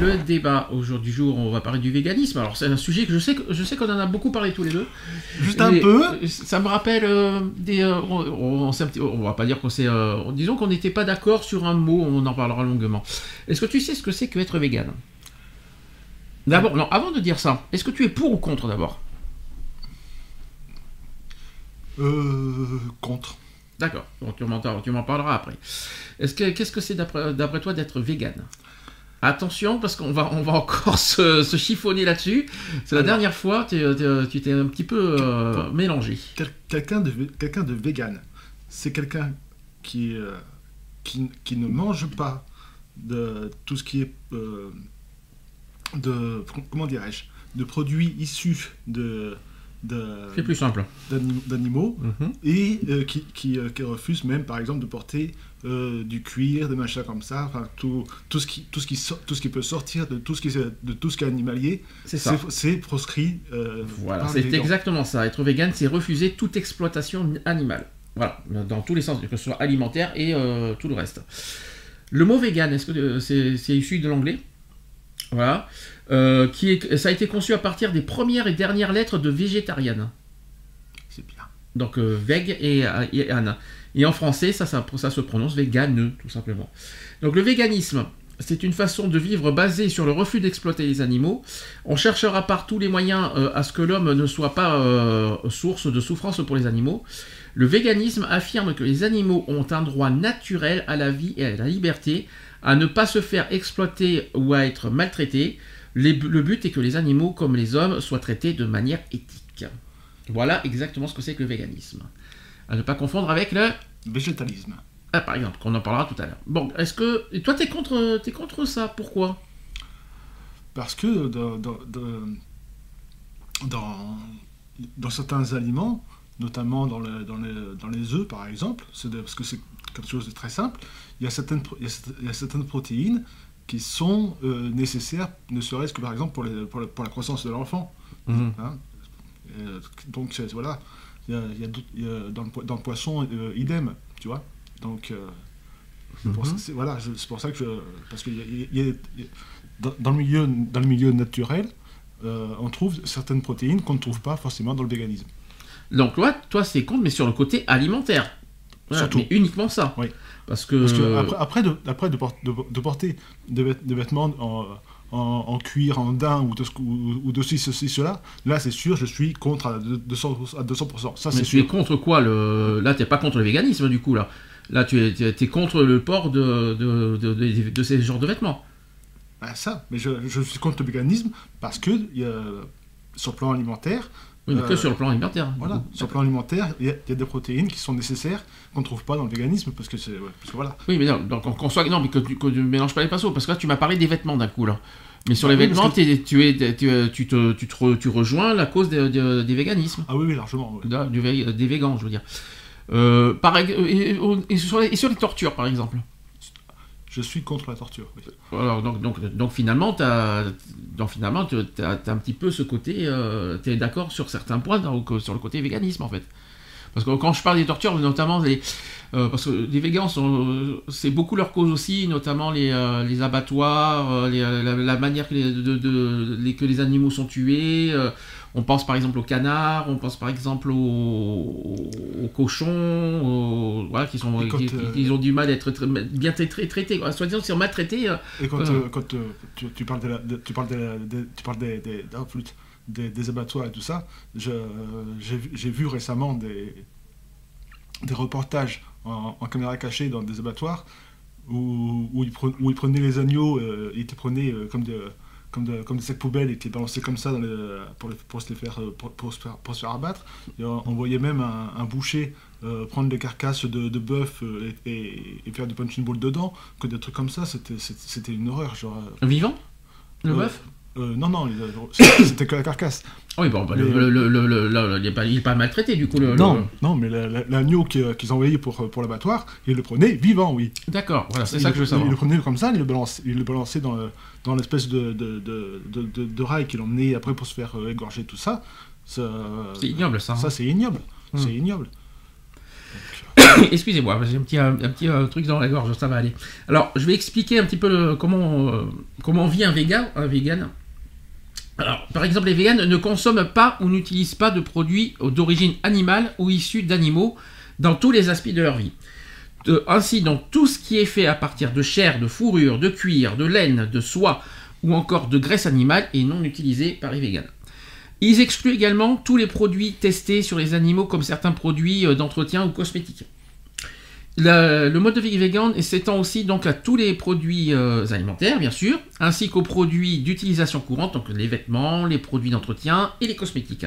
Le débat au jour du jour, on va parler du véganisme. Alors, c'est un sujet que je sais, que- je sais qu'on en a beaucoup parlé tous les deux. Juste un Et, peu. Ça me rappelle euh, des. euh, on, on, petit- on va pas dire qu'on s'est. euh, disons qu'on n'était pas d'accord sur un mot, on en parlera longuement. Est-ce que tu sais ce que c'est que être vegan D'abord, non, avant de dire ça, est-ce que tu es pour ou contre d'abord? Euh, contre. D'accord, donc tu m'en, parleras après. Est-ce que, qu'est-ce que c'est d'après, d'après toi d'être vegan Attention, parce qu'on va, on va encore se, se chiffonner là-dessus. C'est la Alors. dernière fois, tu, tu- tu t'es un petit peu euh, mélangé. Quel- quelqu'un de quelqu'un de vegan, c'est quelqu'un qui, euh, qui qui ne mange pas de tout ce qui est euh, de comment dirais-je de produits issus de C'est plus simple. d'anim- d'animaux Mhm. et euh, qui, qui, euh, qui refuse même par exemple de porter euh, du cuir, des machins comme ça, enfin tout, tout, ce qui, tout, ce qui tout ce qui peut sortir de tout ce qui, est- de tout ce qui est animalier, C'est proscrit. Voilà, c'est exactement ça. Être vegan, c'est refuser toute exploitation animale. Voilà, dans tous les sens, que ce soit alimentaire et tout le reste. Le mot vegan, est-ce que c'est c'est issu de l'anglais? Voilà. Euh, qui est, ça a été conçu à partir des premières et dernières lettres de végétarienne. C'est bien. Donc euh, veg et, et an. Et en français, ça, ça, ça se prononce veganeux, tout simplement. Donc le véganisme, c'est une façon de vivre basée sur le refus d'exploiter les animaux. On cherchera par tous les moyens euh, à ce que l'homme ne soit pas euh, source de souffrance pour les animaux. Le véganisme affirme que les animaux ont un droit naturel à la vie et à la liberté, à ne pas se faire exploiter ou à être maltraités. Les- le but est que les animaux, comme les hommes, soient traités de manière éthique. Voilà exactement ce que c'est que le véganisme. À ne pas confondre avec le... Végétalisme. Ah, par exemple, qu'on en parlera tout à l'heure. Bon, est-ce que... et toi, t'es contre, t'es contre ça Pourquoi? Parce que dans, dans, dans, dans- dans certains aliments, notamment dans, le- dans, les, dans les œufs par exemple, de- parce que c'est quelque chose de très simple, il y a certaines, pro- il y a certaines- il y a certaines protéines qui sont euh, nécessaires, ne serait-ce que par exemple pour, les- pour, la, pour la croissance de l'enfant. Mhm. hein. Euh, donc voilà, il y a, y a y dans, le, po- dans le poisson, euh, idem, tu vois. Donc pour, c'est- voilà, c'est pour ça que je, parce que dans, dans le milieu, dans le milieu naturel, on trouve certaines protéines qu'on ne trouve pas forcément dans le véganisme. Donc, toi, toi c'est contre, mais sur le côté alimentaire. Voilà, Surtout. Mais uniquement ça. Oui. Parce que... Parce que après, après, de, après de, por- de- de porter des, vêt- des vêtements en, en, en cuir, en daim ou de, ou, ou de ceci, ceci, cela, là c'est sûr, je suis contre à 200%. À 200%. Ça mais tu es contre quoi le... Là, t'es pas contre le véganisme, du coup, là. Là, tu es, tu es- t'es contre le port de, de, de, de- ces genres de vêtements. Ah, ça, mais je, je suis contre le véganisme parce que a, sur le plan alimentaire, Oui, mais que Euh, sur le plan alimentaire. Voilà, sur le plan alimentaire, il y, a, il y a des protéines qui sont nécessaires qu'on ne trouve pas dans le véganisme parce que c'est ouais, voilà. Oui, mais non, donc on qu'on soit, non, mais que, tu- ne mélanges pas les pinceaux, parce que là, tu m'as parlé des vêtements d'un coup, là. Mais sur les Ah oui, parce vêtements, que- tu, es, tu, es- tu, te, tu, te tu rejoins la cause des, des, des véganismes, Ah oui, oui, largement. du des végans, je veux dire. Euh, par, ex- et, et- et sur les, et sur les tortures, par exemple. Je suis contre la torture. Alors, donc, donc, donc finalement, tu as, tu as, un petit peu ce côté, tu es d'accord sur certains points, euh, sur le côté véganisme en fait. Parce que quand je parle des tortures, notamment les, euh, parce que les végans, euh, c'est beaucoup leur cause aussi, notamment les, euh, abattoirs, euh, la, manière que les- que les animaux sont tués. On pense par exemple aux canards, on pense par exemple aux, aux cochons, aux- voilà, qui, sont, Et quand, qui, euh, qui ont du mal à être bien tra- tra- traités. quoi. Soit disant, si on maltraités, euh, Et quand, euh, quand tu, tu parles, de la- de- tu parles, de la- de- tu parles des, des, flûte, des, des abattoirs et tout ça, j'ai vu- récemment des, des reportages en, en caméra cachée dans des abattoirs où, où, ils, où ils prenaient les agneaux, euh, ils te prenaient euh, comme, de, comme, de- comme des sacs poubelles et qui les balançaient comme ça dans les- pour, les- pour se les faire, euh, pour, pour se faire, pour se faire abattre. Et on, on voyait même un, un boucher euh, prendre des carcasses de, de bœuf euh, et, et- et faire du punching ball dedans, que des trucs comme ça, c'était une horreur. Genre, Vivant Le bœuf? Euh, Non, non, c'était que la carcasse. Oui, bon, bah, Mais- le, le- le- le- le- il n'est pas, maltraité du coup. Non, non, mais la- la- l'agneau qui- qu'ils envoyaient pour, pour l'abattoir, ils le prenaient vivant, oui. D'accord, voilà, c'est ça que je veux Il savoir. le prenait comme ça, il le balançait, il le balançait dans, le- dans l'espèce de, de, de, de, de- rail qu'il emmenait après pour se faire euh, égorger, tout ça. Ça, C'est ignoble ça. hein. ça c'est ignoble. Hmm. C'est ignoble. Excusez-moi, j'ai un petit, un, un petit euh, truc dans la gorge, ça va aller. Alors, je vais expliquer un petit peu le- comment, euh, comment vit un vegan, un vegan. Alors, par exemple, les végans ne consomment pas ou n'utilisent pas de produits d'origine animale ou issus d'animaux dans tous les aspects de leur vie. Ainsi, donc, tout ce qui est fait à partir de chair, de fourrure, de cuir, de laine, de soie ou encore de graisse animale est non utilisé par les végans. Ils excluent également tous les produits testés sur les animaux comme certains produits euh, d'entretien ou cosmétiques. Le, le mode de vie vegan s'étend aussi donc à tous les produits euh, alimentaires, bien sûr, ainsi qu'aux produits d'utilisation courante, donc les vêtements, les produits d'entretien et les cosmétiques.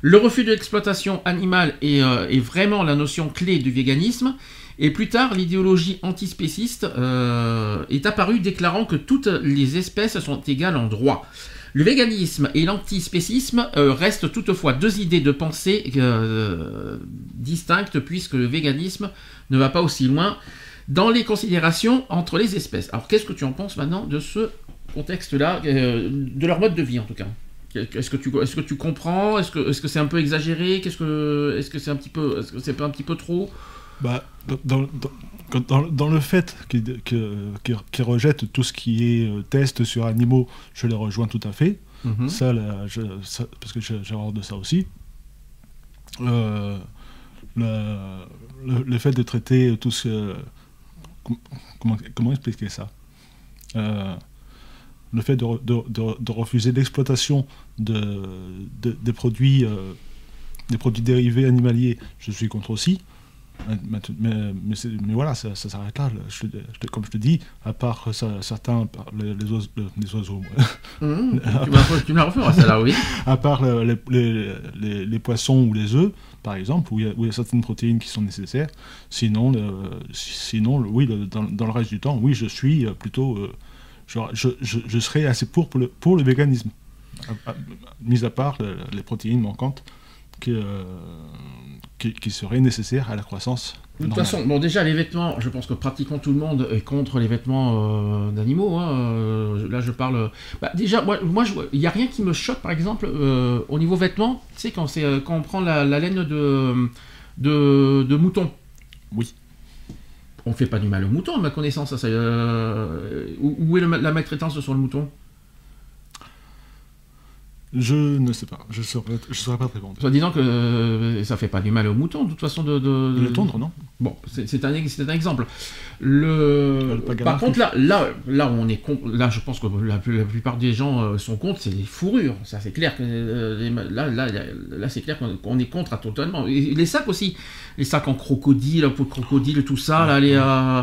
Le refus de l'exploitation animale est, euh, est vraiment la notion clé du véganisme, et plus tard, l'idéologie antispéciste euh, est apparue déclarant que toutes les espèces sont égales en droit. Le véganisme et l'antispécisme euh, restent toutefois deux idées de pensée euh, distinctes puisque le véganisme ne va pas aussi loin dans les considérations entre les espèces. Alors qu'est-ce que tu en penses maintenant de ce contexte-là, de leur mode de vie en tout cas? Est-ce que tu, est-ce que tu comprends? Est-ce que, est-ce que c'est un peu exagéré? Qu'est-ce que, est-ce que c'est un petit peu, est-ce que c'est un petit peu trop? Bah, dans, dans, dans- dans- dans le fait qu'ils rejettent tout ce qui est euh, test sur animaux, je les rejoins tout à fait. Mhm. Ça, là, je- ça- parce que j'ai horreur de ça aussi. Euh, le, le- le fait de traiter tout ce. com- Comment, comment expliquer ça? Euh, Le fait de, de- de- de refuser l'exploitation de, de- des, produits, euh, des produits dérivés animaliers, je suis contre aussi. Mais, mais- mais voilà, ça, ça s'arrête là. Je je comme je te dis, à part ça- certains, par- les, les oiseaux, les oiseaux, tu, me la- celle-là, oui. à part les, les- les- les poissons ou les œufs, par exemple, où il y, a- où il y a certaines protéines qui sont nécessaires. Sinon, le- sinon le- oui, le- dans, dans le reste du temps, oui, je suis euh, plutôt. euh, genre, je, je, je serais assez pour, pour, le, pour le véganisme. À- à- mis à part le- les protéines manquantes euh, qui, qui seraient nécessaires à la croissance. De toute façon, bon déjà les vêtements, je pense que pratiquement tout le monde est contre les vêtements euh, d'animaux. hein, euh, là je parle. Bah, déjà, moi, il n'y a rien qui me choque par exemple euh, au niveau vêtements. Tu sais quand c'est quand on prend la, la laine de, de de mouton. Oui. On fait pas du mal au mouton, à ma connaissance. Ça, où, où est le la maltraitance sur le mouton? Je ne sais pas, je ne saurais, je saurais pas te répondre. Soit disant que euh, ça fait pas du mal au mouton, de toute façon de, de, Le tondre, non Bon, c'est un, exemple. Le... Par contre, là, là, là où on est con- là, je pense que la, la plupart des gens euh, sont contre, c'est les fourrures. Ça, c'est clair que euh, les là, là, là, c'est clair qu'on est contre à totalement. Et les sacs aussi, les sacs en crocodile, peu de crocodile, tout ça, là, les. euh,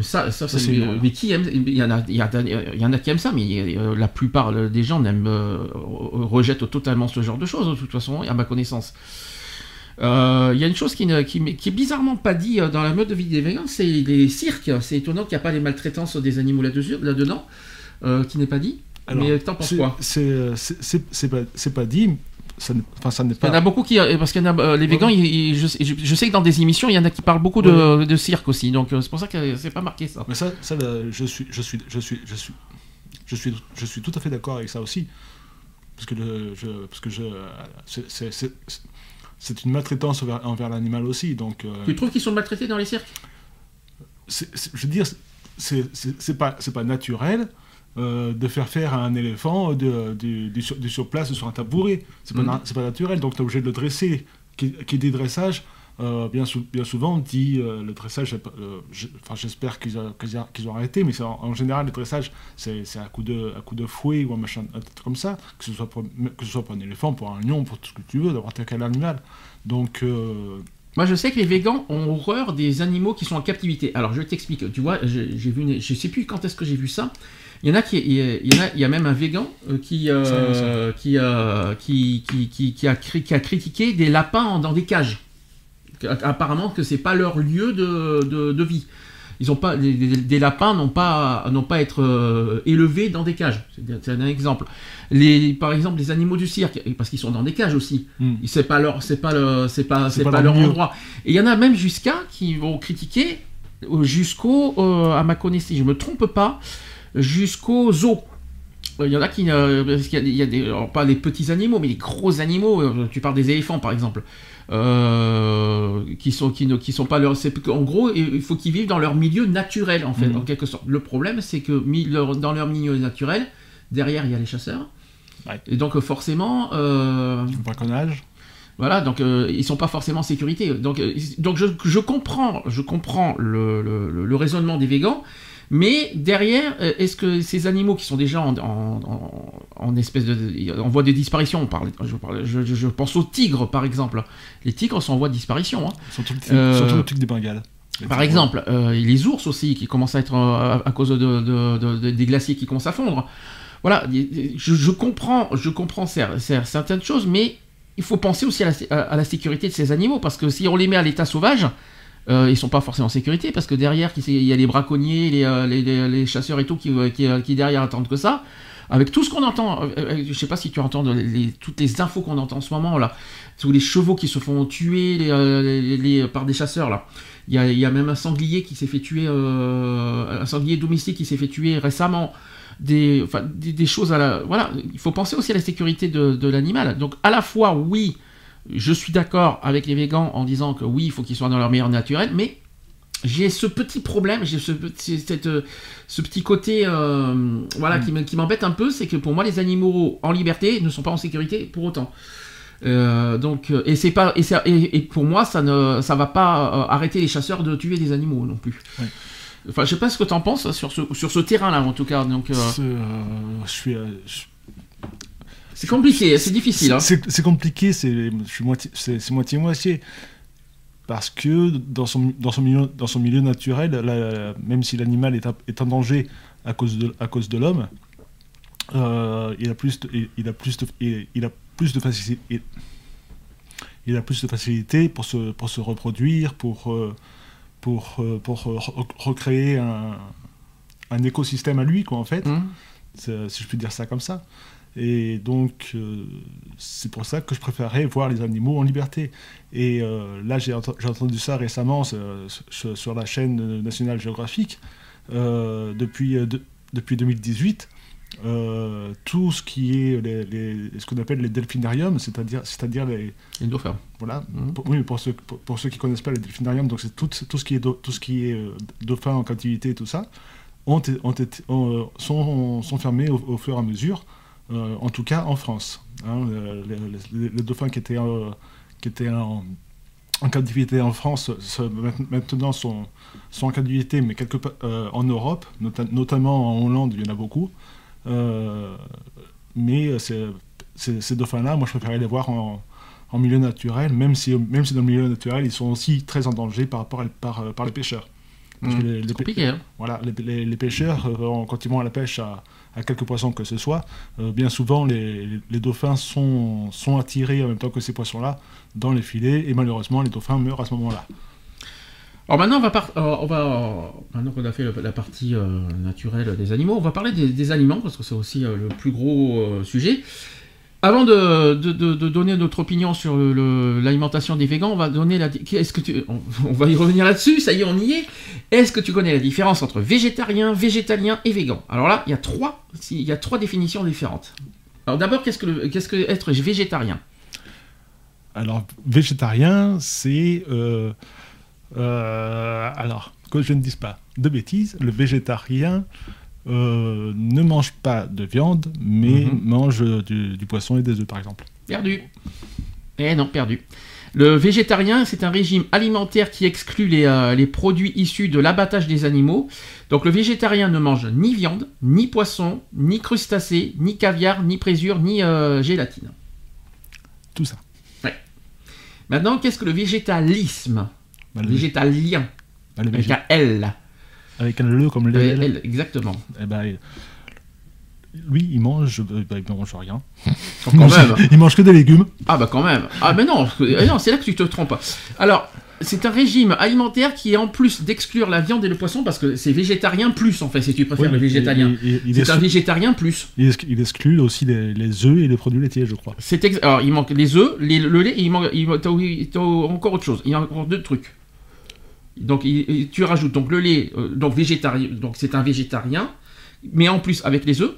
ça, ça, Ça, c'est- c'est énorme. mais qui aime Il y en a, il y, a, il y en a qui aiment ça, mais euh, la plupart des gens n'aiment, euh, rejettent totalement ce genre de choses. De toute façon, à ma connaissance. Euh, Il y a une chose qui, ne- qui, est bizarrement pas dit euh, dans la mode de vie des végans, c'est les cirques. C'est étonnant qu'il n'y a pas les maltraitances des animaux là-dedans, euh, qui n'est pas dit. Alors, mais t'en penses quoi? C'est euh, pas, c'est pas dit, ça n'est enfin, ça n'est Il y en a beaucoup qui, euh, parce qu'il y en a, euh, les végans, ils- ils- je, sais- je- je sais que dans des émissions, il y en a qui parlent beaucoup de, de cirque aussi, donc euh, c'est pour ça que c'est pas marqué ça. Mais ça, je suis, je suis, je suis, je suis, je suis, je suis tout à fait d'accord avec ça aussi, parce que le, je, parce que je, c'est- c'est- c'est c'est une maltraitance envers, envers l'animal aussi, donc. euh, Tu trouves qu'ils sont maltraités dans les cirques? je veux dire, c'est c'est- c'est pas, c'est pas naturel euh, de faire faire à un éléphant de, sur, du surplace sur un tabouret. C'est pas, na- c'est pas naturel, donc tu es obligé de le dresser. Qui, qui dit dressage, euh, bien, sou- bien souvent dit euh, le dressage, enfin, j'espère qu'ils qu'ils ont arrêté, mais en, en général le dressage, c'est à coup de, à coup de fouet ou un machin un truc comme ça, que ce, soit pour, que ce soit pour un éléphant, pour un lion, pour tout ce que tu veux, d'avoir quel animal. Donc, Moi, je sais que les végans ont horreur des animaux qui sont en captivité. Alors, je t'explique. Tu vois, j'ai j'ai vu, une- je sais plus quand est-ce que j'ai vu ça. Il y en a qui, il y a- il y en a, il y a même un végan euh, qui, euh, qui, euh, qui, qui, qui, qui a, cri- qui a critiqué des lapins dans des cages. Apparemment que c'est pas leur lieu de, de, de vie. Ils ont pas, des, lapins n'ont pas, n'ont pas à être euh, élevés dans des cages. C'est un exemple. Les, par exemple, les animaux du cirque, parce qu'ils sont dans des cages aussi. Mm. C'est pas leur, c'est pas le, c'est pas, C'est pas pas, leur milieu. endroit. Et il y en a même jusqu'à qui vont critiquer jusqu'au, euh, à ma connaissance, si je me trompe pas, jusqu'au zoo. Euh, Il y en a qui, euh, parce qu'il y a, des- il y a des, alors pas les petits animaux, mais les gros animaux. euh, Tu parles des éléphants, par exemple, euh, qui sont, qui ne, qui sont pas leur. c'est- En gros, il faut qu'ils vivent dans leur milieu naturel, en fait, Mhm. en quelque sorte. Le problème, c'est que dans leur milieu naturel, derrière, il y a les chasseurs. Ouais. Et donc, euh, forcément, euh, Le braconnage. voilà, donc euh, ils sont pas forcément en sécurité. Donc, euh, donc je, je comprends, je comprends le, le- le- le raisonnement des végans, mais derrière, euh, est-ce que ces animaux qui sont déjà en, en, en- en espèce de, en voie de disparition, on parle, je, parle- je- je- je pense aux tigres par exemple. Les tigres sont en voie de disparition. hein. Surtout, Euh, surtout le truc des Bengales. Par exemple, euh, les ours aussi qui commencent à être euh, à, à cause de, de- de- de- des glaciers qui commencent à fondre. Voilà, je, je comprends, je comprends cer- cer- certaines choses, mais il faut penser aussi à la, à- à la sécurité de ces animaux parce que si on les met à l'état sauvage, euh, ils sont pas forcément en sécurité parce que derrière il y a les braconniers, les, euh, les- chasseurs et tout qui, euh, euh, qui derrière attendent que ça. Avec tout ce qu'on entend, je sais pas si tu entends toutes les infos qu'on entend en ce moment là, tous les chevaux qui se font tuer par des chasseurs là. Il y, a, y a même un sanglier qui s'est fait tuer, un sanglier domestique qui s'est fait tuer récemment. Des, des, choses à la. Voilà, il faut penser aussi à la sécurité de l'animal. Donc, à la fois, oui, je suis d'accord avec les végans en disant que oui, il faut qu'ils soient dans leur meilleur naturel, mais j'ai ce petit problème, j'ai ce, petit- euh, ce petit côté euh, voilà, qui me- qui m'embête un peu, c'est que pour moi, les animaux en liberté ne sont pas en sécurité pour autant. Euh, donc, et c'est pas et, ça- et, et pour moi ça ne ça va pas arrêter les chasseurs de tuer des animaux non plus. Ouais. Enfin, je sais pas ce que t'en penses sur ce sur ce terrain là en tout cas. Donc euh, je suis, je- c'est compliqué, c'est difficile. hein. C'est compliqué, c'est je suis moitié, c'est c'est moitié moitié. Parce que dans son, dans son, milieu, dans son milieu naturel, même si l'animal est, en- est en danger à cause de, à cause de l'homme, euh, il a plus de, il- il a plus de, il, il a plus de facilité, il, il a plus de facilité pour se, pour se reproduire, pour, euh, pour, euh, pour re- recréer un, un écosystème à lui, quoi, en fait. C'est- si je puis dire ça comme ça. Et donc, euh, c'est pour ça que je préférais voir les animaux en liberté. Et euh, là, j'ai ent- j'ai entendu ça récemment sur, la chaîne nationale géographique. Euh, depuis, de- depuis 2018, euh, tout ce qui est les, les- ce qu'on appelle les delphinariums, c'est-à-dire c'est-à-dire les, Les dauphins. voilà. Mhm. Pour, oui, pour ceux, pour, pour ceux qui connaissent pas les delphinariums, donc c'est tout, tout ce qui est, do- tout ce qui est dauphin en captivité et tout ça, ont, ont sont, sont fermés au, au fur et à mesure, en tout cas en France. hein. Euh, les, les- les dauphins qui étaient, euh, qui étaient en, en captivité en France maintenant sont, sont en captivité, mais quelque part euh, en Europe, nota- notamment en Hollande, il y en a beaucoup. Euh, mais euh, ces, ces dauphins-là, moi je préférais les voir en, en milieu naturel, même si, même si dans le milieu naturel, ils sont aussi très en danger par rapport à, par, par les pêcheurs. Parce que Hum. les- compliqué. Hein. voilà, les, les- les pêcheurs, euh, quand ils vont à la pêche à, à quelques poissons que ce soit, euh, bien souvent les, dauphins sont, attirés en même temps que ces poissons-là dans les filets, et malheureusement les dauphins meurent à ce moment-là. Alors maintenant, on va, euh, qu'on a fait la partie euh, naturelle des animaux, on va parler des, aliments parce que c'est aussi le plus gros sujet. Avant de, donner notre opinion sur l'alimentation des végans, on va donner la. Est-ce que tu, on, va y revenir là-dessus. Ça y est, on y est. Est-ce que tu connais la différence entre végétarien, végétalien et végan? Alors là, il y a trois, il y a trois définitions différentes. Alors d'abord, qu'est-ce que qu'est-ce que être végétarien? Alors, végétarien, c'est... euh, euh, alors, que je ne dise pas de bêtises, le végétarien euh, ne mange pas de viande, mais Mhm. mange du, du poisson et des œufs, par exemple. Perdu. Eh non, perdu. Le végétarien, c'est un régime alimentaire qui exclut les, euh, les produits issus de l'abattage des animaux. Donc le végétarien ne mange ni viande, ni poisson, ni crustacés, ni caviar, ni présure, ni euh, gélatine. Tout ça. Maintenant, qu'est-ce que le végétalisme? Bah, le- Végétalien, bah, le avec végé- un L. avec un le comme L. L, exactement. Eh ben, il- lui, il mange, euh, bah, il mange rien. Quand même. Il mange que des légumes. Ah bah quand même. Ah mais non, eh non, c'est là que tu te trompes. Alors, c'est un régime alimentaire qui est en plus d'exclure la viande et le poisson parce que c'est végétarien plus en fait, si tu préfères le végétalien. Il, il- il C'est un végétarien plus. il exclut- il exclut aussi les, les œufs et les produits laitiers, je crois. C'est Alors, il manque les œufs, les- le lait, il manque, il manque- encore autre chose. Il y a encore deux trucs. Donc, il- tu rajoutes donc le lait, euh, donc végétarien, donc c'est un végétarien, mais en plus avec les œufs,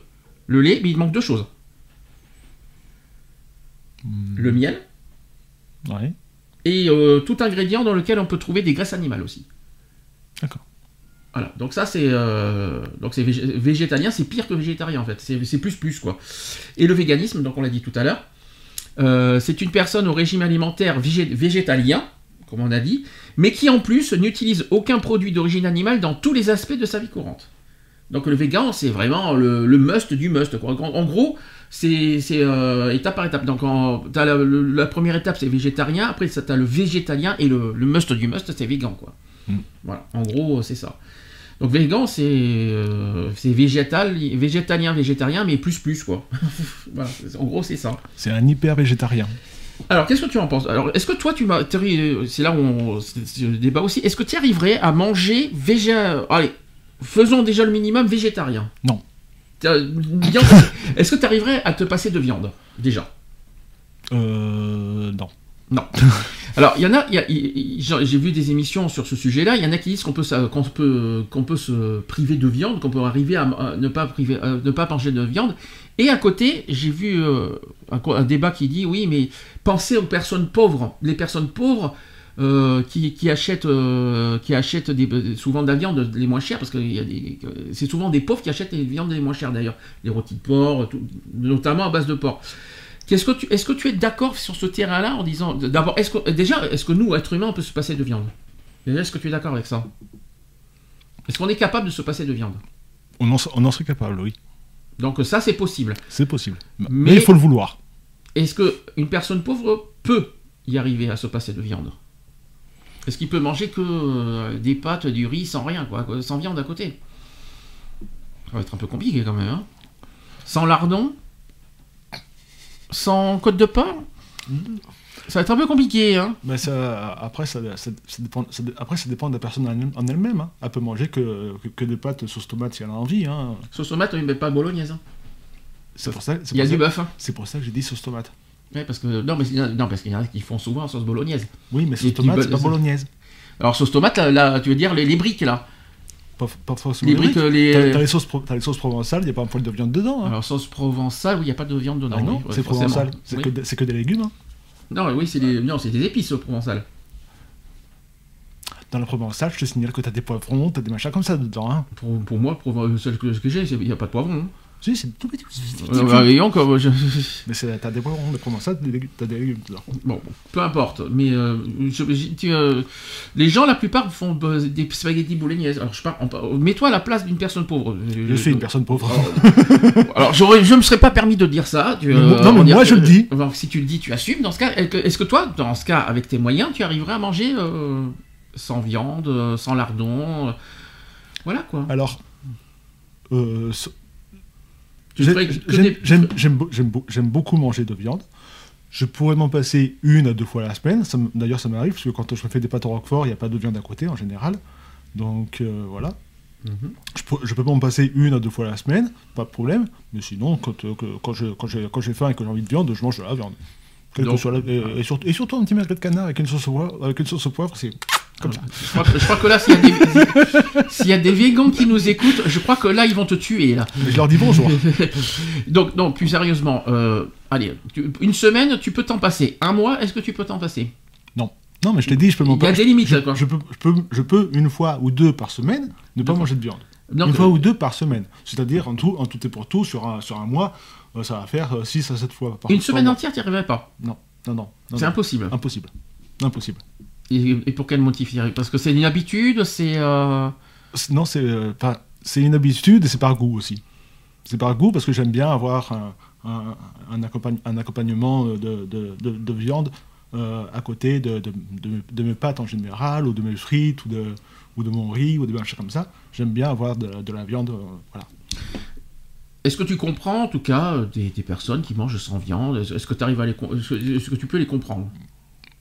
le lait, mais il manque deux choses. Hmm. Le miel Ouais. et euh, tout ingrédient dans lequel on peut trouver des graisses animales aussi. D'accord. Voilà, donc ça c'est euh, donc c'est végé- végétalien, c'est pire que végétarien en fait, c'est plus plus quoi. Et le véganisme, donc on l'a dit tout à l'heure, c'est une personne au régime alimentaire végé- végétalien, comme on a dit, mais qui en plus n'utilise aucun produit d'origine animale dans tous les aspects de sa vie courante. Donc le végan, c'est vraiment le, le must du must. Quoi. En, en gros, c'est euh, étape par étape. Donc en- la, le- la première étape, c'est végétarien. Après, tu as le végétalien et le, le must du must, c'est végan. Quoi. Mm. Voilà, en gros, c'est ça. Donc végan, c'est euh, végétal, végétalien, végétarien, mais plus plus quoi. voilà, en gros, c'est ça. C'est un hyper végétarien. Alors, qu'est-ce que tu en penses? Alors, est-ce que toi, tu C'est là où on. C'est le débat aussi. Est-ce que tu arriverais à manger végé. Allez, faisons déjà le minimum végétarien? Non. Est-ce que tu arriverais à te passer de viande Déjà? Euh. Non. Non. Alors, il y en a, j'ai vu des émissions sur ce sujet-là, il y en a qui disent qu'on peut, qu'on peut, qu'on peut se priver de viande, qu'on peut arriver à, à ne, pas priver, à ne pas manger de viande. Et à côté, j'ai vu euh, un, débat qui dit, oui, mais pensez aux personnes pauvres. Les personnes pauvres euh, qui, achètent, euh, qui achètent des, souvent de la viande les moins chères, parce que c'est souvent des pauvres qui achètent les viandes les moins chères d'ailleurs, les rôtis de porc, notamment à base de porc. Qu'est-ce que tu, est-ce que tu es d'accord sur ce terrain-là en disant, d'abord, est-ce déjà, est-ce que nous, êtres humains, on peut se passer de viande? Est-ce que tu es d'accord avec ça? Est-ce qu'on est capable de se passer de viande? On en, on en serait capable, oui. Donc ça, c'est possible. C'est possible. Mais, Mais- il faut le vouloir. Est-ce que une personne pauvre peut y arriver à se passer de viande? Est-ce qu'il peut manger que euh, des pâtes, du riz, sans rien, quoi, sans viande à côté? Ça va être un peu compliqué quand même. Hein sans lardon Sans côte de porc? Ça va être un peu compliqué, hein Mais ça, après, ça, ça- ça dépend, ça- après, ça dépend de la personne en elle- en elle-même. hein. Elle peut manger que, que, que des pâtes sauce tomate si elle a envie. Hein. Sauce tomate, mais pas bolognaise. hein. C'est pour ça, c'est Il y a du bœuf. Hein. c'est pour ça que j'ai dit sauce tomate. Ouais, parce que non, mais non, parce qu'il y en a qui font souvent en sauce bolognaise. Oui, mais sauce tomate, c'est pas bolognaise. Alors sauce tomate, là, là, tu veux dire les, les briques là, Pas, pas forcément les briques, les. T'as les sauces, les sauces provençales, il n'y a pas un poil de viande dedans. hein. Alors sauce provençale, oui, il n'y a pas de viande dedans. Ah non, oui, c'est provençal. C'est Oui. que, des- c'est que des légumes. hein. Non, oui, c'est des, non, c'est des épices au provençal. Dans la provençale, je te signale que t'as des poivrons, t'as des machins comme ça dedans. Hein. Pour, pour moi, pour, celle que, ce que j'ai, il n'y a pas de poivron. hein. Si, c'est tout petit. Euh, bah, et encore, je- Mais c'est- t'as des poivrons, t'as des légumes- t'as des légumes dedans. bon, peu importe. Mais euh, je- je- tu, euh, les gens, la plupart, font euh, des spaghettis bolognaises. Alors, je parle, mets-toi à la place d'une personne pauvre. Je suis une personne pauvre. Alors, j'aurais, je me serais pas permis de dire ça. tu, Mais non, mais moi, je le dis. Alors, si tu le dis, tu assumes. Dans ce cas, est-ce que, toi, dans ce cas, avec tes moyens, tu arriverais à manger euh, sans viande, euh, sans lardon euh, Voilà quoi. Alors, euh, so- Tu j'ai- ferais que j'aime des- beaucoup manger de viande. Je pourrais m'en passer une à deux fois la semaine. D'ailleurs, ça m'arrive, parce que quand je me fais des pâtes au roquefort, il n'y a pas de viande à côté en général. Donc euh, voilà. Mhm. Je, peux- je peux m'en passer une à deux fois la semaine, pas de problème. Mais sinon, quand, euh, quand j'ai quand faim et que j'ai envie de viande, je mange de la viande. Donc- soit la- et, et surtout, et surtout un petit magret de canard avec une sauce au poivre, avec une sauce au poivre, c'est comme ça. Je crois, que, je crois que là, s'il y, a des- s'il y a des végans qui nous écoutent, je crois que là, ils vont te tuer là. Mais je leur dis bonjour. Donc, non, plus sérieusement, euh, allez, tu- une semaine, tu peux t'en passer. Un mois, est-ce que tu peux t'en passer? Non, mais je t'ai dit, je peux m'en Il y a passer. des limites, je, quoi. je peux, je, peux, je peux une fois ou deux par semaine ne pas manger de viande. Donc, une fois ou deux par semaine. C'est-à-dire, en tout, en tout et pour tout, sur un, sur un mois, euh, ça va faire 6 à 7 fois par Une semaine entière, tu n'y arriverais pas? Non, non, non. non, C'est non. impossible. impossible. Impossible. Et, et pour quel motif Parce que c'est une habitude, c'est. euh, Non, c'est euh, c'est une habitude et c'est par goût aussi. C'est par goût parce que j'aime bien avoir un, un, un un accompagnement de, de, de- de viande euh, à côté de, de, de- de mes pâtes en général, ou de mes frites, ou de, ou de mon riz, ou des machins comme ça. J'aime bien avoir de, la viande. euh, voilà. Est-ce que tu comprends en tout cas des, des personnes qui mangent sans viande? Est-ce que tu arrives à les com- est-ce que, est-ce que tu peux les comprendre?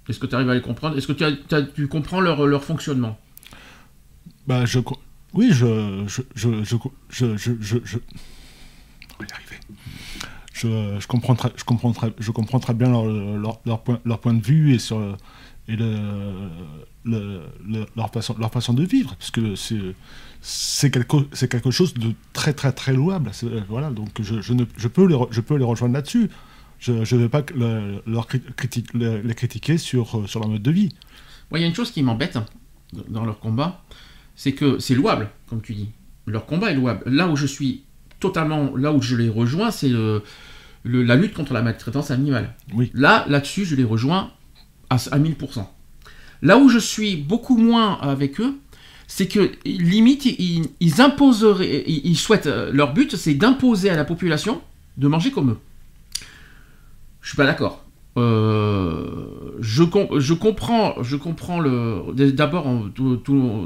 Est-ce que tu arrives à les comprendre? Est-ce que tu, as- tu comprends leur, fonctionnement? Je, oui, je, on va y arriver. Je, comprends très, bien leur, point, de vue et leur façon, de vivre, parce que c'est, quelque, chose de très très très louable. Je peux les rejoindre là-dessus. Je ne vais pas le- leur les, critiquer sur, euh, sur leur mode de vie. Moi, il y a une chose qui m'embête dans leur combat, c'est que c'est louable, comme tu dis. Leur combat est louable. Là où je suis totalement, là où je les rejoins, c'est le- le- la lutte contre la maltraitance animale. Oui. Là, là-dessus, je les rejoins à, à 1000%. Là où je suis beaucoup moins avec eux, c'est que limite, ils, ils imposeraient, ils, ils souhaitent, euh, leur but, c'est d'imposer à la population de manger comme eux. Je suis pas d'accord. Euh, je, com- je comprends, je comprends le. D'abord,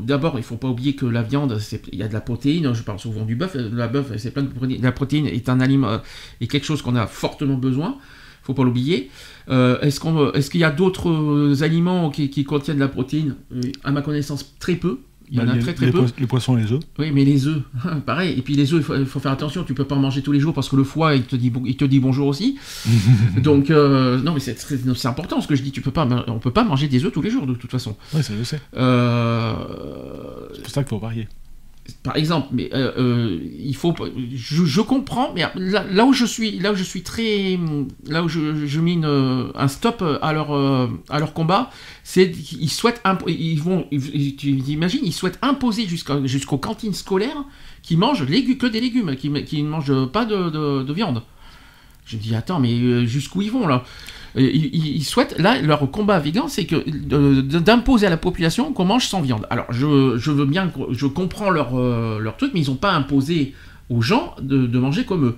d'abord, il faut pas oublier que la viande, il y a de la protéine. Je parle souvent du bœuf. La bœuf, c'est plein de protéines. La protéine est un aliment, euh, est quelque chose qu'on a fortement besoin. Faut pas l'oublier. Euh, est-ce qu'il y a d'autres euh, aliments qui, contiennent de la protéine? Euh, À ma connaissance, très peu. Il y en Bah, a les, très très les peu. les poissons et les œufs. Oui, mais les œufs, pareil. Et puis les œufs, il faut, faire attention. Tu peux pas en manger tous les jours parce que le foie, il te dit, il te dit bonjour aussi. Donc, euh, non, mais c'est important ce que je dis. Tu peux pas, on peut pas manger des œufs tous les jours de toute façon. Oui, ça je sais. Euh, C'est pour ça qu'il faut varier. Par exemple, mais euh, euh, il faut. Je, comprends, mais là, où je suis, là où je suis très, là où je, je mets un stop à leur euh, à leur combat, c'est qu'ils souhaitent, ils vont, tu ils souhaitent imposer jusqu'aux cantines scolaires qui mangent que des légumes, qui, qui ne mangent pas de- de viande. Je dis attends, mais euh, jusqu'où ils vont là? Et ils, souhaitent, là, leur combat végan, c'est que euh, d'imposer à la population qu'on mange sans viande. Alors, je, je veux bien, je comprends leur, euh, leur truc, mais ils n'ont pas imposé aux gens de, de manger comme eux.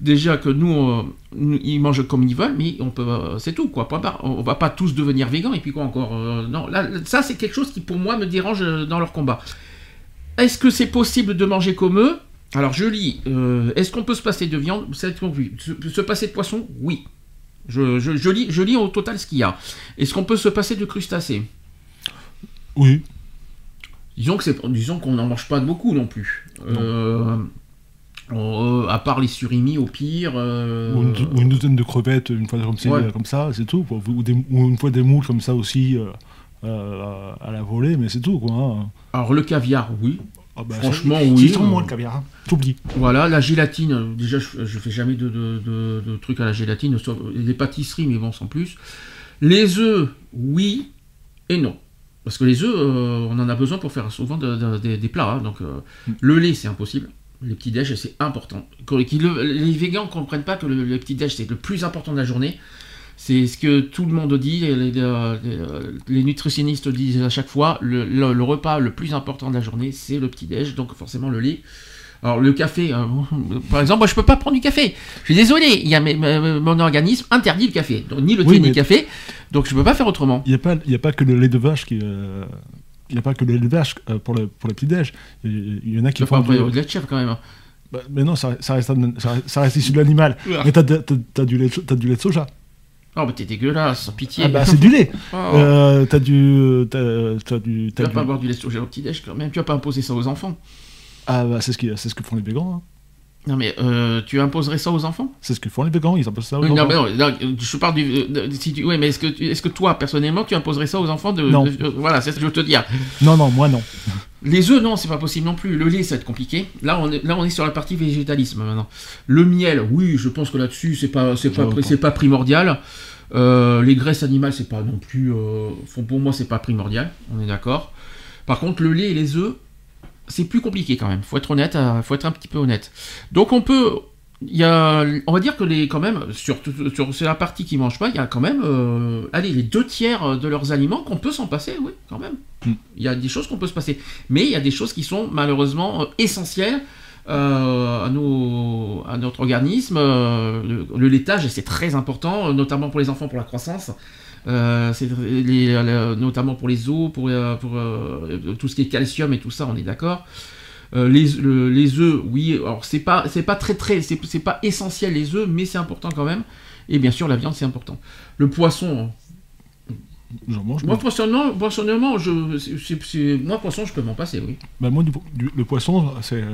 Déjà que nous, euh, ils mangent comme ils veulent, mais on peut, euh, c'est tout quoi. On va pas tous devenir végans et puis quoi encore. euh, non, là, ça c'est quelque chose qui pour moi me dérange euh, dans leur combat. Est-ce que c'est possible de manger comme eux? Alors je lis. euh, Est-ce qu'on peut se passer de viande. Se, se passer de poisson? Oui. Je, je- je lis, je lis au total ce qu'il y a. Est-ce qu'on peut se passer de crustacés? Oui. Disons que c'est, disons qu'on n'en mange pas beaucoup non plus. Euh, euh, à part les surimi au pire. euh, Ou, une, ou une douzaine de crevettes une fois comme, c'est- Ouais. comme ça, c'est tout. quoi. Ou, des- ou une fois des moules comme ça aussi euh, à la volée, mais c'est tout. Quoi, hein. Alors le caviar, oui. Ah bah, Franchement, ça- oui. C'est moins le caviar. hein. T'oublies. Voilà, la gélatine, euh, déjà je, je fais jamais de, de- de- de trucs à la gélatine, sauf les pâtisseries, mais bon, sans plus. Les œufs, oui et non. Parce que les œufs, euh, on en a besoin pour faire souvent de- de- des- plats. hein, donc euh, le lait, c'est impossible. Les petits déj, c'est important. Les végans ne comprennent pas que le, le petit déj, c'est le plus important de la journée. C'est ce que tout le monde dit, les, les- les- les nutritionnistes disent à chaque fois, le, le- le repas le plus important de la journée, c'est le petit-déj, donc forcément le lait. Alors le café, euh, par exemple, moi je peux pas prendre du café. Je suis désolé, il y a mes- mes- mon organisme interdit le café, donc ni le thé ni le café, donc je peux pas faire autrement. Il n'y a, pas- il a pas que le lait de vache qui. euh, Il n'y a pas que le lait de vache euh, pour le, pour le petit-déj. Il y en a qui Tu font. après du- lait de chèvre quand même. hein. Bah, mais non, ça, ça reste, ça, reste- issu de l'animal. Mais t'as, lait de- t'as du lait de soja. Oh, mais t'es dégueulasse, sans pitié. Ah bah c'est du lait. Oh. Euh, t'as du. T'as, t'as du. tu vas du- pas boire du lait soja au petit-déj quand même, tu vas pas imposer ça aux enfants. Ah bah c'est ce, qui, c'est ce que font les végans. hein. Non mais euh, tu imposerais ça aux enfants? C'est ce que font les végans, ils imposent ça aux Oui, non, enfants. mais non, non, je parle du. de- si tu, oui, mais est-ce que, est-ce que toi, personnellement, tu imposerais ça aux enfants de. Non. de- voilà, c'est ce que je veux te dire. non, non, moi non. Les œufs, non, c'est pas possible non plus. Le lait, ça va être compliqué. Là, on est, là, on est sur la partie végétalisme maintenant. Le miel, oui, je pense que là-dessus, c'est pas, c'est pas, c'est pas primordial. Euh, les graisses animales, c'est pas non plus. euh, pour moi, c'est pas primordial. On est d'accord. Par contre, le lait et les œufs, c'est plus compliqué quand même. Faut être honnête. euh, faut être un petit peu honnête. Donc, on peut. Il y a, on va dire que les, quand même, sur, sur, sur la partie qui mange pas, il y a quand même, euh, allez, les deux tiers de leurs aliments qu'on peut s'en passer, oui, quand même. Il y a des choses qu'on peut se passer. Mais il y a des choses qui sont malheureusement euh, essentielles euh, à, nos, à notre organisme. Euh, le, le laitage, c'est très important, euh, notamment pour les enfants, pour la croissance. Euh, les- notamment pour les os, pour, euh, pour euh, tout ce qui est calcium et tout ça, on est d'accord. Les, le- les œufs, oui, alors c'est pas, c'est pas très très, c'est c'est pas essentiel les œufs, mais c'est important quand même. Et bien sûr, la viande, c'est important. Le poisson, mange. moi personnellement, personnellement je, moi poisson, je peux m'en passer, oui. Bah, moi, du, du- le poisson, c'est.